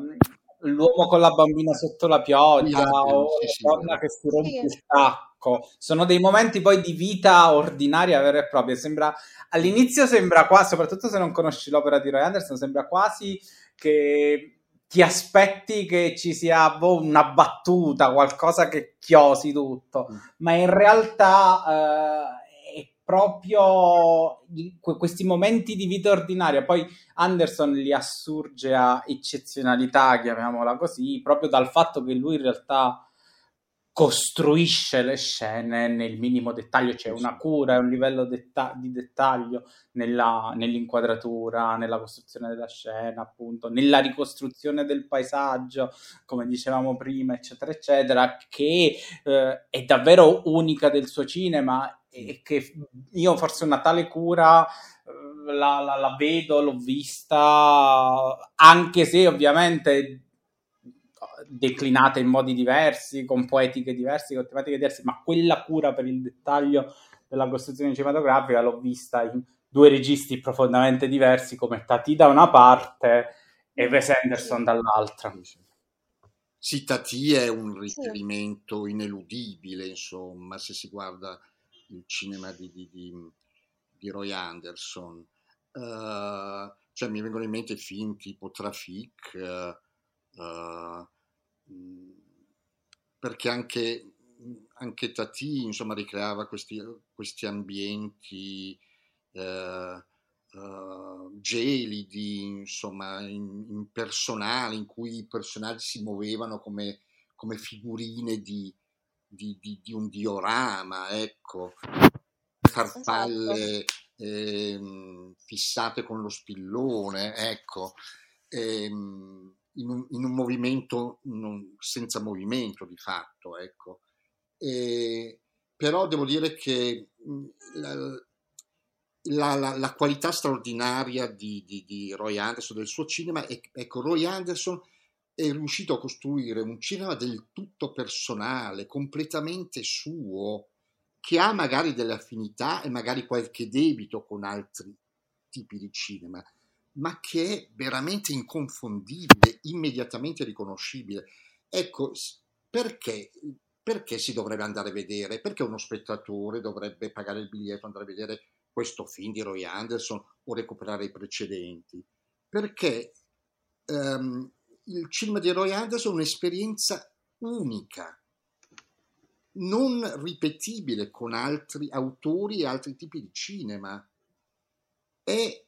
l'uomo con la bambina sotto la pioggia o la donna che si rompe il tacco. Sono dei momenti poi di vita ordinaria vera e propria. Sembra, all'inizio sembra quasi, soprattutto se non conosci l'opera di Roy Anderson, sembra quasi che ti aspetti che ci sia boh, una battuta, qualcosa che chiosi tutto, mm. ma in realtà eh, è proprio questi momenti di vita ordinaria. Poi Anderson li assurge a eccezionalità, chiamiamola così, proprio dal fatto che lui in realtà costruisce le scene nel minimo dettaglio, c'è una cura un livello detta- di dettaglio nella, nell'inquadratura, nella costruzione della scena, appunto, nella ricostruzione del paesaggio, come dicevamo prima, eccetera, eccetera, che eh, è davvero unica del suo cinema e che io forse una tale cura eh, la, la, la vedo, l'ho vista, anche se ovviamente declinate in modi diversi, con poetiche diverse, con tematiche diverse, ma quella cura per il dettaglio della costruzione cinematografica l'ho vista in due registi profondamente diversi come Tati da una parte e Wes Anderson dall'altra. Sì, Tati è un riferimento ineludibile, insomma, se si guarda il cinema di, di, di, di Roy Anderson. Uh, cioè, mi vengono in mente film tipo Traffic, uh, uh, perché anche, anche Tati insomma, ricreava questi, questi ambienti eh, uh, gelidi, insomma, impersonali, in, in cui i personaggi si muovevano come, come figurine di, di, di, di, un diorama, ecco, farfalle esatto. eh, fissate con lo spillone, ecco. Eh, in un, in un movimento non, senza movimento di fatto, ecco. E, però devo dire che la, la, la, la qualità straordinaria di, di, di, Roy Anderson, del suo cinema, è, ecco, Roy Anderson è riuscito a costruire un cinema del tutto personale, completamente suo, che ha magari delle affinità e magari qualche debito con altri tipi di cinema, ma che è veramente inconfondibile, immediatamente riconoscibile. Ecco, perché, perché si dovrebbe andare a vedere? Perché uno spettatore dovrebbe pagare il biglietto, andare a vedere questo film di Roy Anderson o recuperare i precedenti? Perché um, il cinema di Roy Anderson è un'esperienza unica, non ripetibile con altri autori e altri tipi di cinema. È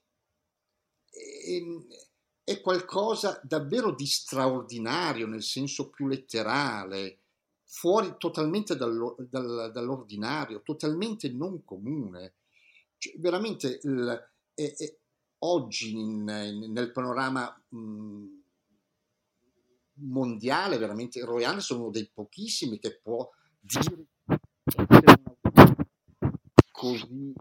è qualcosa davvero di straordinario nel senso più letterale, fuori totalmente dallo, dal, dall'ordinario, totalmente non comune. Cioè, veramente il, è, è, oggi in, in, nel panorama mh, mondiale, veramente Roy Anderson è uno dei pochissimi che può dire così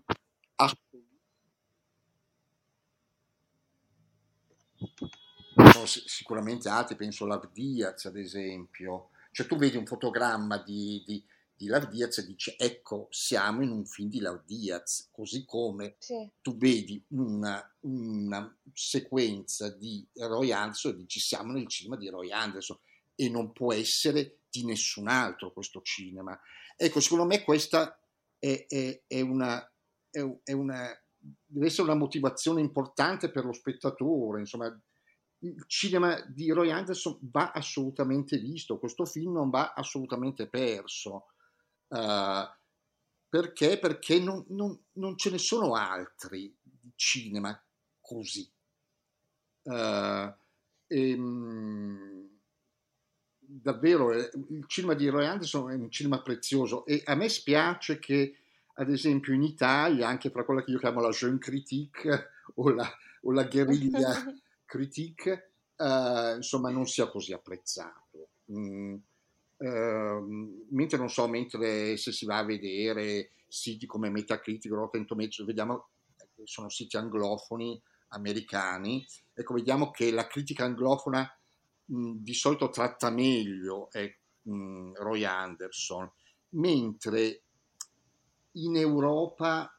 sono sicuramente altri, penso a Lav Diaz ad esempio, cioè tu vedi un fotogramma di, di, di Lav Diaz e dici ecco siamo in un film di Lav Diaz, così come sì. tu vedi una, una, sequenza di Roy Anderson e dici siamo nel cinema di Roy Anderson e non può essere di nessun altro questo cinema. Ecco, secondo me questa è, è, è una, è una deve essere una motivazione importante per lo spettatore, insomma, il cinema di Roy Anderson va assolutamente visto, questo film non va assolutamente perso. Uh, perché? Perché non, non, non, ce ne sono altri di cinema così. Uh, e, um, davvero, eh, il cinema di Roy Anderson è un cinema prezioso e a me spiace che ad esempio in Italia, anche fra quella che io chiamo la jeune critique o la, o la guerriglia [LAUGHS] critique, eh, insomma non sia così apprezzato. Mm, Uh, mentre non so, mentre se si va a vedere siti come Metacritic, Rotten Tomatoes, vediamo sono siti anglofoni americani, ecco vediamo che la critica anglofona mh, di solito tratta meglio è, mh, Roy Anderson, mentre in Europa,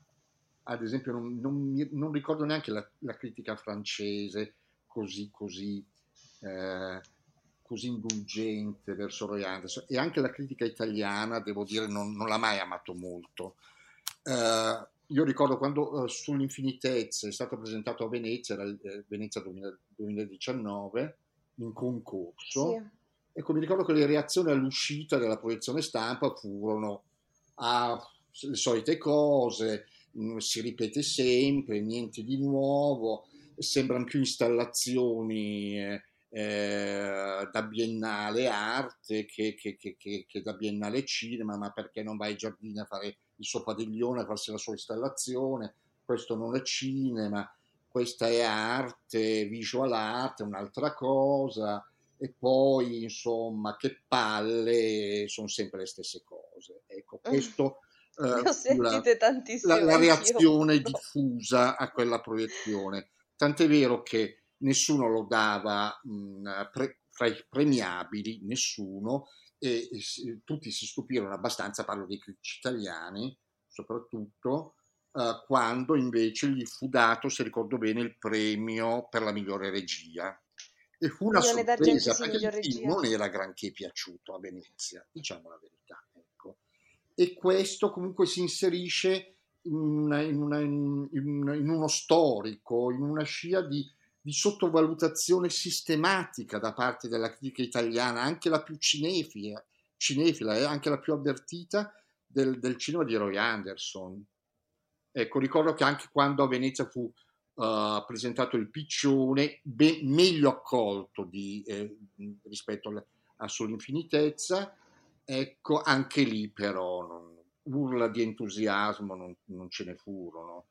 ad esempio, non, non, non ricordo neanche la, la, critica francese così, così, eh, così indulgente verso Roy Anderson e anche la critica italiana, devo dire, non, non l'ha mai amato molto. Uh, io ricordo quando uh, sull'infinitezza è stato presentato a Venezia, era eh, Venezia 2000, 2019, in concorso, sì. ecco mi ricordo che le reazioni all'uscita della proiezione stampa furono ah, le solite cose, mm, si ripete sempre, niente di nuovo, sembrano più installazioni eh, eh, da Biennale Arte che, che, che, che, da Biennale Cinema, ma perché non vai ai giardini a fare il suo padiglione, a farsi la sua installazione? Questo non è cinema, questa è arte, visual art, un'altra cosa, e poi insomma che palle, sono sempre le stesse cose. Ecco, mm. questo... [LAUGHS] Sentite la. La, la reazione [LAUGHS] diffusa a quella proiezione. Tant'è vero che nessuno lo dava mh, pre, fra i premiabili, nessuno, e, e, tutti si stupirono abbastanza, parlo dei critici italiani soprattutto, uh, quando invece gli fu dato, se ricordo bene, il premio per la migliore regia. E fu una Milione sorpresa perché il non era granché piaciuto a Venezia, diciamo la verità. Ecco. E questo comunque si inserisce in, in, una, in, in uno storico, in una scia di di sottovalutazione sistematica da parte della critica italiana, anche la più cinefila, cinefila e anche la più avvertita del, del, cinema di Roy Anderson. Ecco, ricordo che anche quando a Venezia fu uh, presentato il Piccione, ben, meglio accolto di, eh, rispetto alla, a Sull'infinitezza, ecco, anche lì però non, urla di entusiasmo non, non ce ne furono.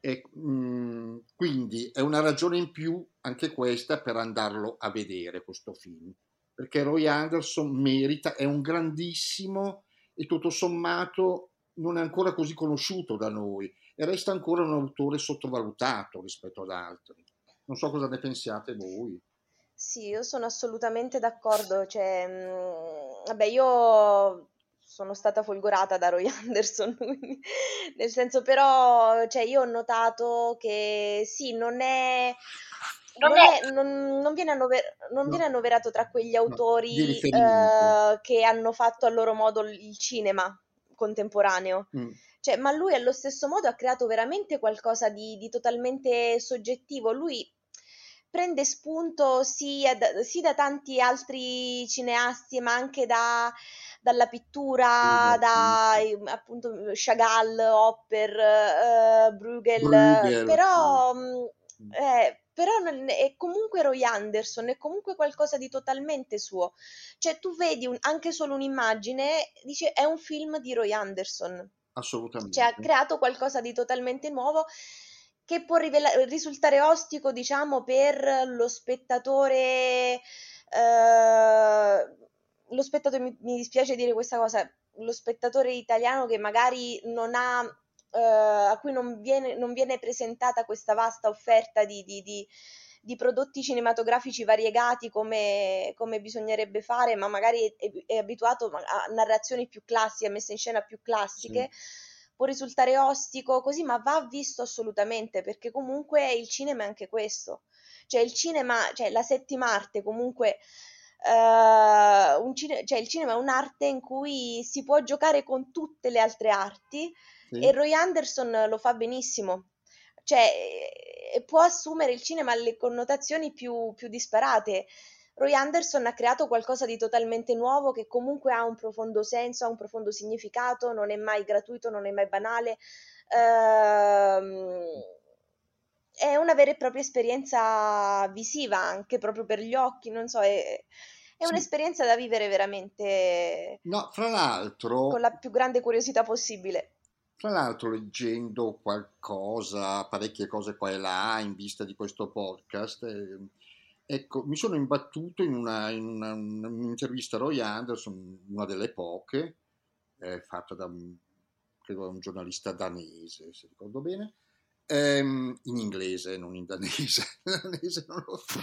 E, mh, mm, quindi è una ragione in più anche questa per andarlo a vedere questo film, perché Roy Anderson merita, è un grandissimo e tutto sommato non è ancora così conosciuto da noi e resta ancora un autore sottovalutato rispetto ad altri. Non so cosa ne pensiate voi. Sì, io sono assolutamente d'accordo. Cioè, mh, mm, vabbè, io sono stata folgorata da Roy [LAUGHS] Anderson, quindi, nel senso però, cioè io ho notato che sì, non è... Non, è, non, non, viene, annover- non no. viene, annoverato tra quegli autori no, uh, che hanno fatto a loro modo il cinema contemporaneo. Mm. Cioè, ma lui allo stesso modo ha creato veramente qualcosa di, di totalmente soggettivo. Lui prende spunto sia da, sia da tanti altri cineasti, ma anche da dalla pittura, da appunto Chagall, Hopper, uh, Bruegel, Bruegel, però, mm. eh, però è comunque Roy Anderson, è comunque qualcosa di totalmente suo. Cioè tu vedi un, anche solo un'immagine, dice è un film di Roy Anderson. Assolutamente. Cioè ha creato qualcosa di totalmente nuovo che può rivela- risultare ostico, diciamo, per lo spettatore eh, lo spettatore, mi, mi dispiace dire questa cosa, lo spettatore italiano che magari non ha, eh, a cui non viene, non viene, presentata questa vasta offerta di, di, di, di prodotti cinematografici variegati come, come, bisognerebbe fare, ma magari è, è, abituato a narrazioni più classiche, a messe in scena più classiche. Sì. Può risultare ostico così, ma va visto assolutamente perché comunque il cinema è anche questo. Cioè, il cinema, cioè la settima arte comunque Uh, cine- cioè il cinema è un'arte in cui si può giocare con tutte le altre arti sì. e Roy Anderson lo fa benissimo. Cioè, può assumere il cinema le connotazioni più, più disparate. Roy Anderson ha creato qualcosa di totalmente nuovo che comunque ha un profondo senso, ha un profondo significato, non è mai gratuito, non è mai banale. Uh, è una vera e propria esperienza visiva anche proprio per gli occhi, non so, è, è un'esperienza da vivere veramente no, fra l'altro, con la più grande curiosità possibile. Fra l'altro, leggendo qualcosa, parecchie cose qua e là in vista di questo podcast, eh, Ecco, mi sono imbattuto in, una, in una, un'intervista a Roy Anderson, una delle poche, eh, fatta da un, credo, un giornalista danese, se ricordo bene, ehm, in inglese, non in danese. [LAUGHS] In danese non lo so,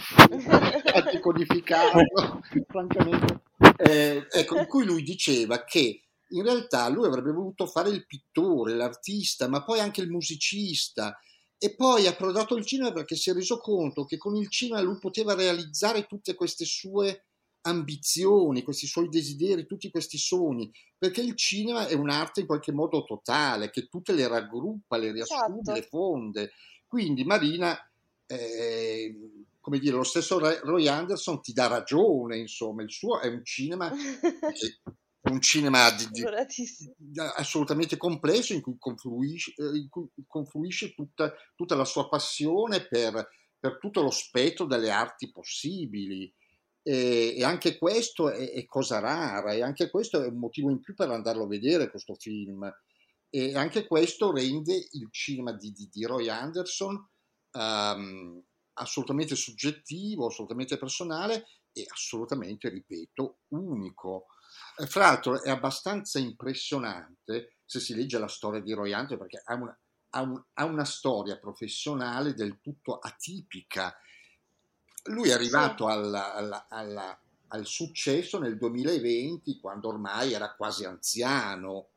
ha [LAUGHS] decodificato, francamente. Eh, ecco, in cui lui diceva che in realtà lui avrebbe voluto fare il pittore, l'artista, ma poi anche il musicista, e poi ha prodato il cinema perché si è reso conto che con il cinema lui poteva realizzare tutte queste sue ambizioni, questi suoi desideri, tutti questi sogni, perché il cinema è un'arte in qualche modo totale, che tutte le raggruppa, le riassume, esatto. le fonde. Quindi Marina, eh, come dire, lo stesso Roy Anderson ti dà ragione, insomma, il suo è un cinema [LAUGHS] che un cinema di, di, assolutamente complesso in cui confluisce, eh, in cui confluisce tutta, tutta, la sua passione per, per, tutto lo spettro delle arti possibili. E, e anche questo è, è, cosa rara, e anche questo è un motivo in più per andarlo a vedere questo film. E anche questo rende il cinema di, di Roy Anderson um, assolutamente soggettivo, assolutamente personale e assolutamente, ripeto, unico. Eh, fra l'altro è abbastanza impressionante se si legge la storia di Roy Hunter perché ha una, ha, un, ha una storia professionale del tutto atipica. Lui è arrivato sì. alla, alla, alla, al successo nel 2020 quando ormai era quasi anziano.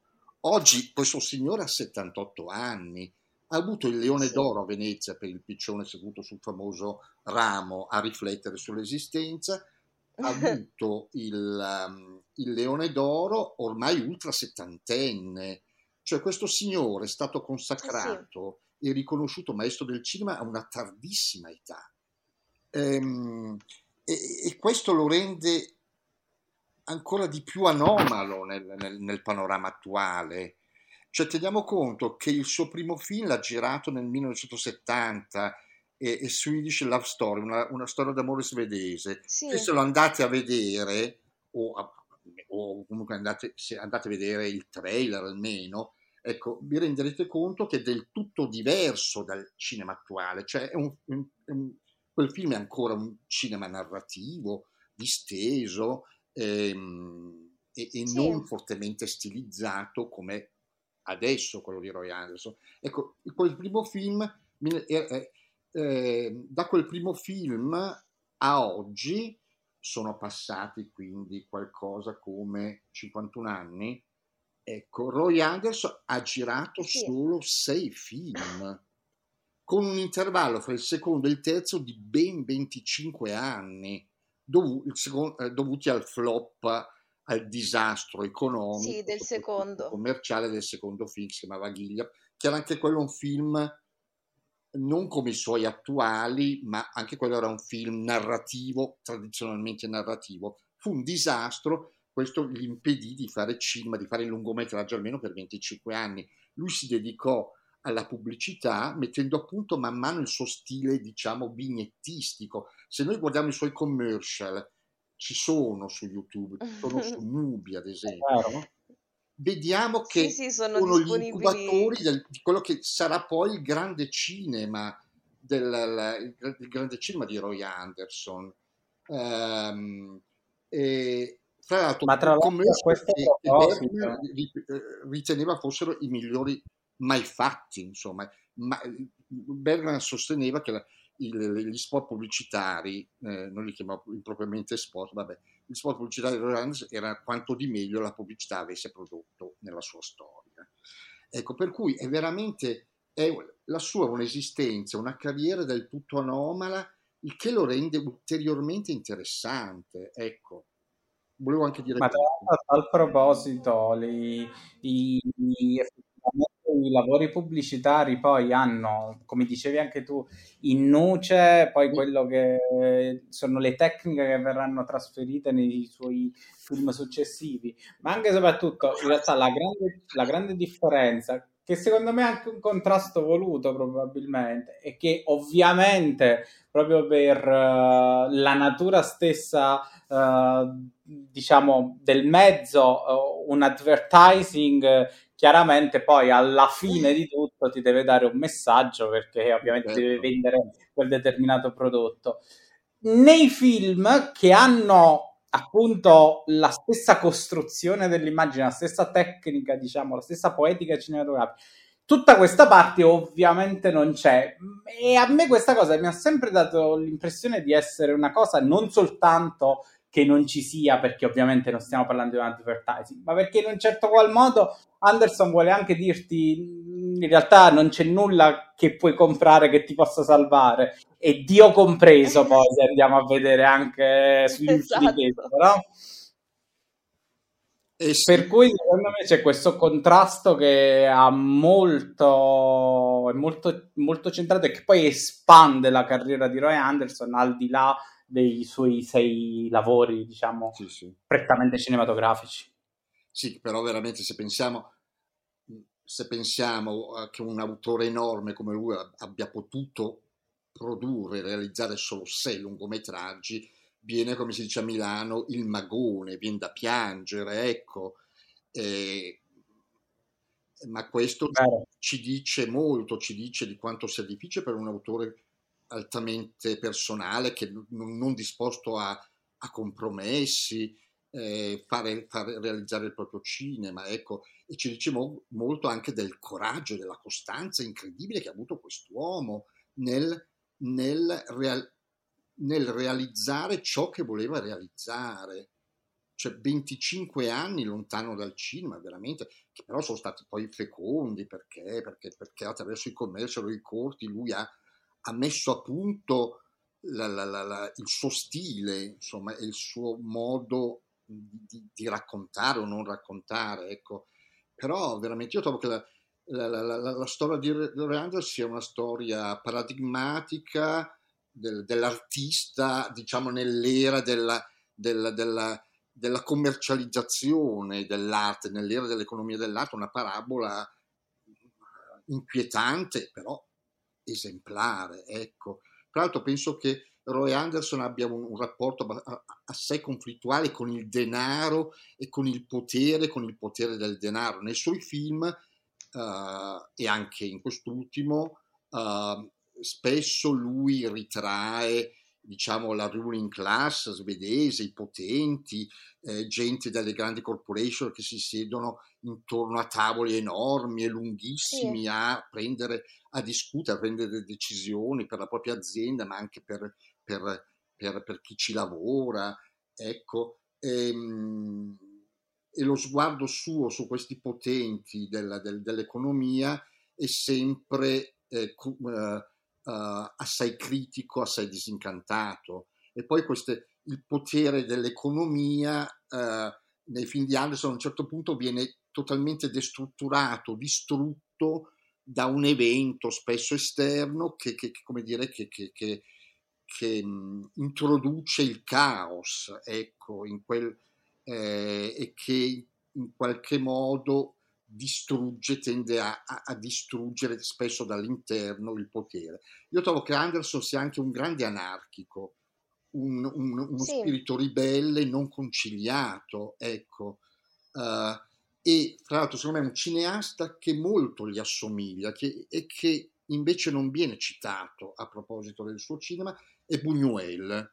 Oggi questo signore ha 78 anni, ha avuto il Leone d'Oro a Venezia per il piccione seduto sul famoso ramo a riflettere sull'esistenza, ha [LAUGHS] avuto il, um, il Leone d'Oro ormai ultra settantenne. Cioè questo signore è stato consacrato sì. e riconosciuto maestro del cinema a una tardissima età. Ehm, e, e, questo lo rende ancora di più anomalo nel, nel, nel panorama attuale. Cioè teniamo conto che il suo primo film l'ha girato nel 1970 e, e Swedish Love Story, una, una storia d'amore svedese. Sì. Se lo andate a vedere, o, o comunque andate, se andate a vedere il trailer almeno, ecco, vi renderete conto che è del tutto diverso dal cinema attuale. Cioè, è un, un, un, quel film è ancora un cinema narrativo, disteso ehm, e, e sì. non fortemente stilizzato come adesso quello di Roy Anderson. Ecco, quel primo film è, eh, da quel primo film a oggi sono passati quindi qualcosa come 51 anni. Ecco, Roy Anderson ha girato solo sei film, con un intervallo fra il secondo e il terzo di ben 25 anni, dovu- secondo, eh, dovuti al flop, al disastro economico sì, del secondo. commerciale del secondo film, si chiamava Ghiglia, che era anche quello un film non come i suoi attuali, ma anche quello era un film narrativo, tradizionalmente narrativo. Fu un disastro, questo gli impedì di fare cinema, di fare il lungometraggio almeno per 25 anni. Lui si dedicò alla pubblicità mettendo a punto man mano il suo stile, diciamo, vignettistico. Se noi guardiamo i suoi commercial, ci sono su YouTube, ci sono su [LAUGHS] Mubi ad esempio, vediamo che sì, sì, sono, sono gli incubatori del, di quello che sarà poi il grande cinema del, la, il, il, grande cinema di Roy Anderson. Um, e, tra l'altro ma tra l'altro questo che Bergman riteneva fossero i migliori mai fatti insomma. Ma Bergman sosteneva che la, il, gli spot pubblicitari eh, non li chiamava impropriamente spot vabbè il spot pubblicitario di Rand era quanto di meglio la pubblicità avesse prodotto nella sua storia. Ecco, per cui è veramente è la sua un'esistenza, una carriera del tutto anomala, il che lo rende ulteriormente interessante. Ecco, volevo anche dire... Ma a proposito, i, i, i lavori pubblicitari poi hanno, come dicevi anche tu, in nuce poi quello che sono le tecniche che verranno trasferite nei suoi film successivi, ma anche e soprattutto in realtà la grande, la grande differenza che secondo me è anche un contrasto voluto probabilmente e che ovviamente proprio per uh, la natura stessa uh, diciamo del mezzo uh, un advertising chiaramente poi alla fine di tutto ti deve dare un messaggio perché ovviamente certo. deve vendere quel determinato prodotto. nei film che hanno appunto la stessa costruzione dell'immagine, la stessa tecnica, diciamo, la stessa poetica cinematografica, tutta questa parte ovviamente non c'è. E a me questa cosa mi ha sempre dato l'impressione di essere una cosa non soltanto che non ci sia perché ovviamente non stiamo parlando di un advertising, ma perché in un certo qual modo Anderson vuole anche dirti in realtà non c'è nulla che puoi comprare che ti possa salvare e Dio compreso [LAUGHS] poi se andiamo a vedere anche sugli esatto. tempo, no? Eh sì. Per cui secondo me c'è questo contrasto che ha molto, è molto, molto centrato e che poi espande la carriera di Roy Anderson al di là dei suoi sei lavori, diciamo, sì, sì. prettamente cinematografici. Sì, però veramente se pensiamo, se pensiamo che un autore enorme come lui abbia potuto produrre, realizzare solo sei lungometraggi, viene, come si dice a Milano, il magone, viene da piangere, ecco. Eh, ma questo Beh. ci dice molto, ci dice di quanto sia difficile per un autore altamente personale, che non, non disposto a, a compromessi, eh, fare, fare, realizzare il proprio cinema, ecco, e ci dice mo- molto anche del coraggio della costanza incredibile che ha avuto quest'uomo nel, nel, real- nel realizzare ciò che voleva realizzare. Cioè 25 anni lontano dal cinema, veramente, che però sono stati poi fecondi perché, perché, perché attraverso i commercial o i corti lui ha, ha messo a punto la, la, la, il suo stile, insomma, il suo modo di, di, raccontare o non raccontare, ecco. Però veramente io trovo che la, storia di Leandro sia una storia paradigmatica del, dell'artista, diciamo, nell'era della, della, della, della commercializzazione dell'arte, nell'era dell'economia dell'arte, una parabola inquietante, però esemplare, ecco. Tra l'altro penso che Roy Anderson abbia un, un rapporto assai conflittuale con il denaro e con il potere, con il potere del denaro. Nei suoi film uh, e anche in quest'ultimo uh, spesso lui ritrae diciamo, la ruling class svedese, i potenti, eh, gente dalle grandi corporation che si siedono intorno a tavoli enormi e lunghissimi sì. a prendere, a discutere, a prendere decisioni per la propria azienda, ma anche per, per, per, per chi ci lavora. Ecco, e, ehm, e, lo sguardo suo su questi potenti della, del, dell'economia è sempre eh, uh, uh, assai critico, assai disincantato. E poi queste, il potere dell'economia uh, nei film di Anderson a un certo punto viene totalmente destrutturato, distrutto da un evento spesso esterno che, che come dire, che, che, che, introduce il caos, ecco, in quel, eh, e che in qualche modo distrugge, tende a, a, a, distruggere spesso dall'interno il potere. Io trovo che Anderson sia anche un grande anarchico, un, un, uno sì. spirito ribelle non conciliato, ecco. Uh, e tra l'altro secondo me è un cineasta che molto gli assomiglia che, e che invece non viene citato a proposito del suo cinema è Buñuel.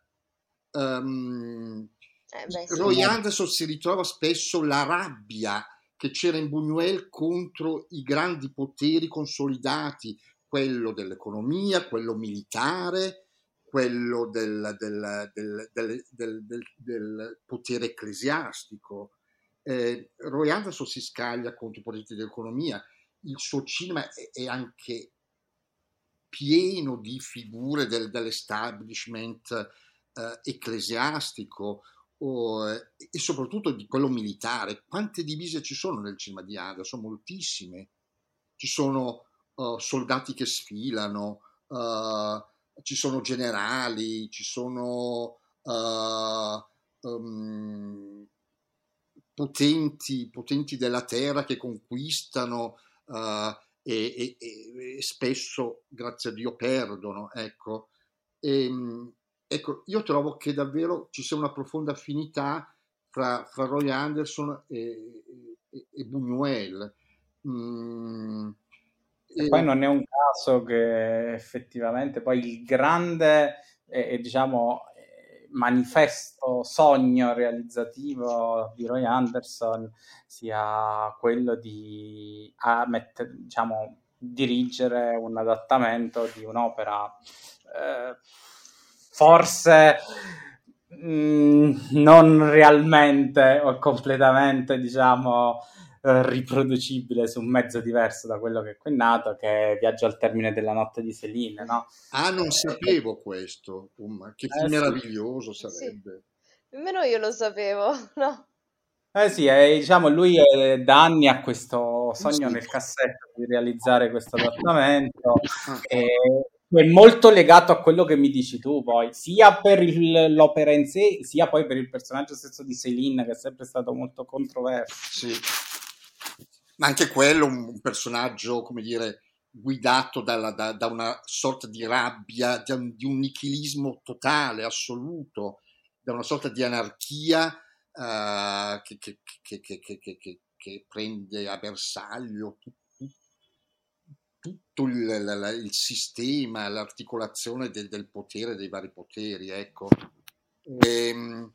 Um, eh beh, sì. Roy Anderson si ritrova spesso la rabbia che c'era in Buñuel contro i grandi poteri consolidati, quello dell'economia, quello militare, quello del, del, del, del potere ecclesiastico. Eh, Roy Anderson si scaglia contro i poteri dell'economia, il suo cinema è, è anche pieno di figure del, dell'establishment eh, ecclesiastico o, e soprattutto di quello militare. Quante divise ci sono nel cinema di Anderson? Moltissime. Ci sono uh, soldati che sfilano, uh, ci sono generali, ci sono uh, um, potenti, potenti, della terra che conquistano e, e, e, spesso, grazie a Dio, perdono. Ecco. E, ehm, Ecco, io trovo che davvero ci sia una profonda affinità fra, fra Roy Anderson e, e, e Buñuel. Mm, e poi non è un caso che effettivamente poi il grande, eh, diciamo, manifesto sogno realizzativo di Roy Anderson sia quello di ah, mette, diciamo, dirigere un adattamento di un'opera eh, forse mh, mm, non realmente o completamente diciamo eh, riproducibile su un mezzo diverso da quello che è qui nato, che è Viaggio al termine della notte di Celine, no? Ah, non eh, sapevo questo, um, che film eh, meraviglioso sì. sarebbe. Sì. Nemmeno io lo sapevo, [LAUGHS] no? Eh sì, eh, diciamo, lui è, da anni ha questo sogno nel cassetto di realizzare questo adattamento ah. e è molto legato a quello che mi dici tu poi, sia per il, l'opera in sé, sia poi per il personaggio stesso di Celine, che è sempre stato molto controverso. Sì ma anche quello un personaggio, come dire, guidato dalla, da, da, una sorta di rabbia, di un, di un, nichilismo totale, assoluto, da una sorta di anarchia uh, che, che, che, che, prende a bersaglio tutto, tutto il, il, il, sistema, l'articolazione del, del, potere, dei vari poteri. Ecco. E, ehm,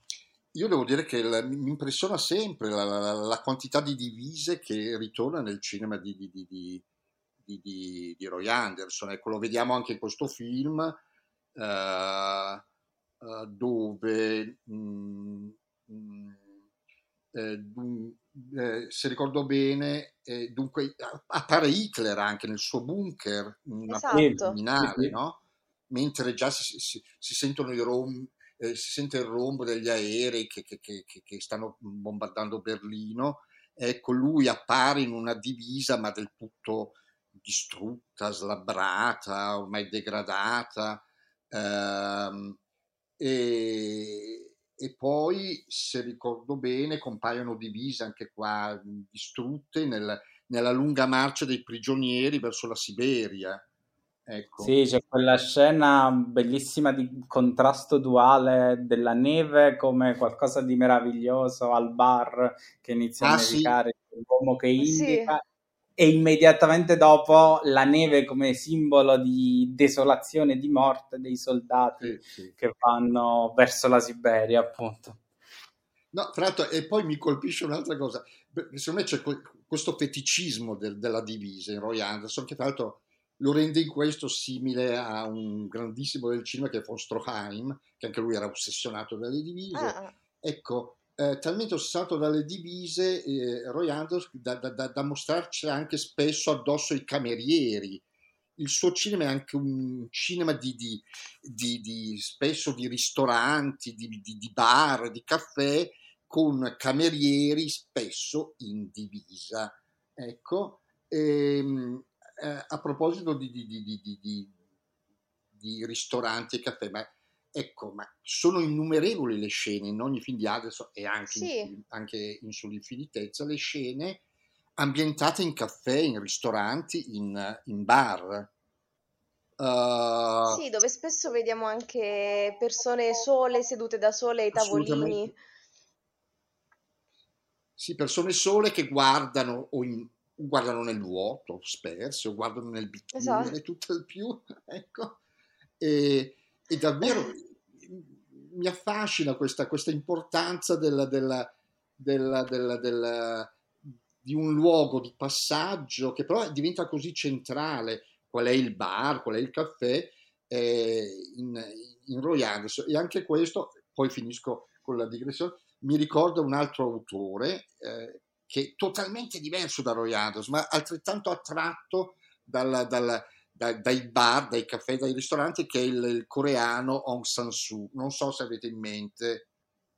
io devo dire che la, mi impressiona sempre la, la, la, quantità di divise che ritorna nel cinema di, di, di, di, di Roy Anderson. Ecco, lo vediamo anche in questo film uh, uh, dove, mm, mm, eh, dun, eh, se ricordo bene, eh, dunque appare Hitler anche nel suo bunker, una esatto. criminale, no? mentre già si, si, si sentono i rompi eh, si sente il rombo degli aerei che, che, che, che, stanno bombardando Berlino. Ecco, lui appare in una divisa, ma del tutto distrutta, slabbrata, ormai degradata. Ehm, e, e, poi, se ricordo bene, compaiono divise anche qua distrutte nel, nella lunga marcia dei prigionieri verso la Siberia. Ecco. Sì, c'è quella scena bellissima di contrasto duale della neve come qualcosa di meraviglioso al bar che inizia ah, a nevicare, sì. l'uomo che indica sì. E immediatamente dopo la neve come simbolo di desolazione e di morte dei soldati sì, che vanno verso la Siberia, appunto. No, tra l'altro, e poi mi colpisce un'altra cosa, secondo me c'è questo feticismo del, della divisa in Roy Anderson, che tra l'altro lo rende in questo simile a un grandissimo del cinema che è von Stroheim, che anche lui era ossessionato dalle divise. Ah. ah. Ecco, eh, talmente ossessionato dalle divise, eh, Roy Anderson, da, da, da, mostrarci anche spesso addosso ai camerieri. Il suo cinema è anche un cinema di, di, di, di spesso di ristoranti, di, bar, di caffè, con camerieri spesso in divisa. Ecco, ehm, eh, a proposito di, di, di, di, ristoranti e caffè, ma ecco, ma sono innumerevoli le scene in ogni film di Adesso e anche, sì. in, anche in Sull'infinitezza, le scene ambientate in caffè, in ristoranti, in, in bar. Uh, sì, dove spesso vediamo anche persone sole sedute da sole ai tavolini. Sì, persone sole che guardano o in, guardano nel vuoto, spesso, guardano nel bicchiere, esatto. tutto il più, [LAUGHS] ecco. E, e davvero [LAUGHS] mi affascina questa, questa importanza della, della, della, di un luogo di passaggio che però diventa così centrale, qual è il bar, qual è il caffè, eh, in, in Roy Anderson. E anche questo, poi finisco con la digressione, mi ricorda un altro autore, eh, che è totalmente diverso da Roy Anderson, ma altrettanto attratto dalla, dalla, da, dai bar, dai caffè, dai ristoranti, che è il, il coreano Aung San Suu. Non so se avete in mente.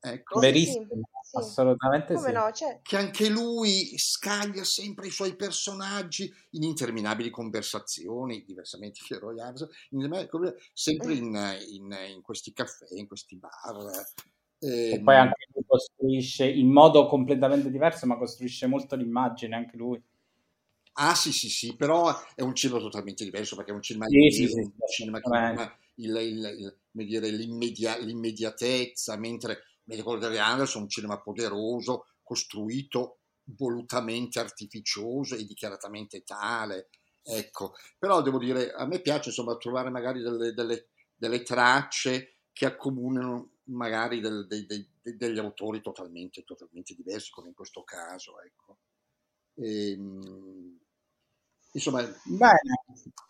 Ecco. Verissimo, sì, assolutamente sì. No, cioè... Che anche lui scaglia sempre i suoi personaggi in interminabili conversazioni, diversamente che Roy Anderson, sempre in, in, in questi caffè, in questi bar e, e poi ehm, anche lui costruisce in modo completamente diverso, ma costruisce molto l'immagine anche lui. Ah sì sì sì, però è un cinema totalmente diverso perché è un cinema, sì, sì, sì, un cinema che ha il, il, il, dire, l'immedia, l'immediatezza, mentre Medical di Anderson è un cinema poderoso, costruito volutamente artificioso e dichiaratamente tale. Ecco, però devo dire, a me piace insomma trovare magari delle, delle, delle tracce che accomunano magari del, dei, dei, degli autori totalmente, totalmente diversi, come in questo caso. Ecco. E, ehm, insomma, bene.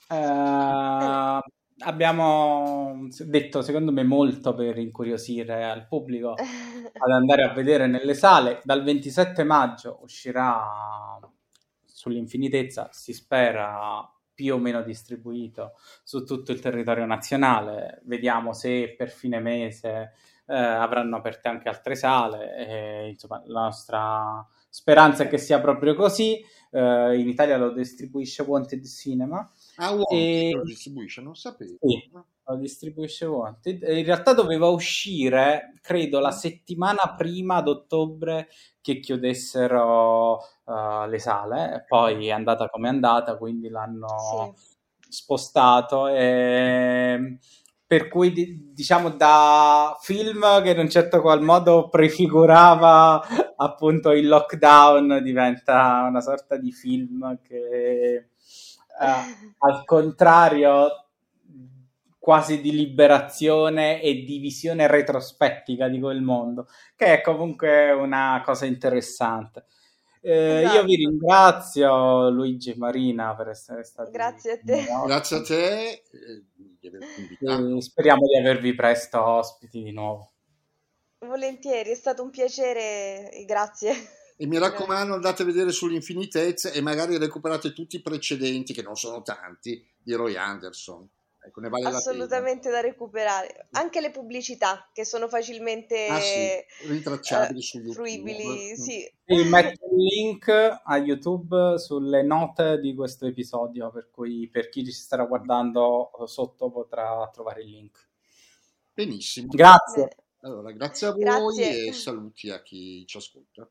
Uh, abbiamo detto, secondo me, molto per incuriosire al pubblico [LAUGHS] ad andare a vedere nelle sale. Dal 27 maggio uscirà sull'infinitezza, si spera più o meno distribuito su tutto il territorio nazionale. Vediamo se per fine mese eh, avranno aperte anche altre sale. E, insomma, la nostra speranza che sia proprio così. Uh, in Italia lo distribuisce Wanted Cinema. Ah, Wanted e... lo distribuisce, non sapevo. Sì, lo distribuisce Wanted. In realtà doveva uscire, credo, la settimana prima ad ottobre che chiudessero uh, le sale, poi è andata come è andata, quindi l'hanno sì. spostato. E per cui diciamo da film che in un certo qual modo prefigurava appunto il lockdown diventa una sorta di film che eh, [LAUGHS] al contrario quasi di liberazione e di visione retrospettica di quel mondo che è comunque una cosa interessante eh, esatto. Io vi ringrazio Luigi e Marina per essere stati. Grazie a te. Grazie a te. Eh, speriamo di avervi presto ospiti di nuovo. Volentieri, è stato un piacere, grazie. E mi raccomando, andate a vedere sull'infinitezza e magari recuperate tutti i precedenti, che non sono tanti, di Roy Anderson. Ecco, vale Assolutamente da recuperare. Anche le pubblicità che sono facilmente ah, sì. rintracciabili uh, su YouTube. Fruibili, sì. E metto il link a YouTube sulle note di questo episodio, per cui per chi ci starà guardando sotto potrà trovare il link. Benissimo. Grazie. Allora, grazie a voi grazie. e saluti a chi ci ascolta.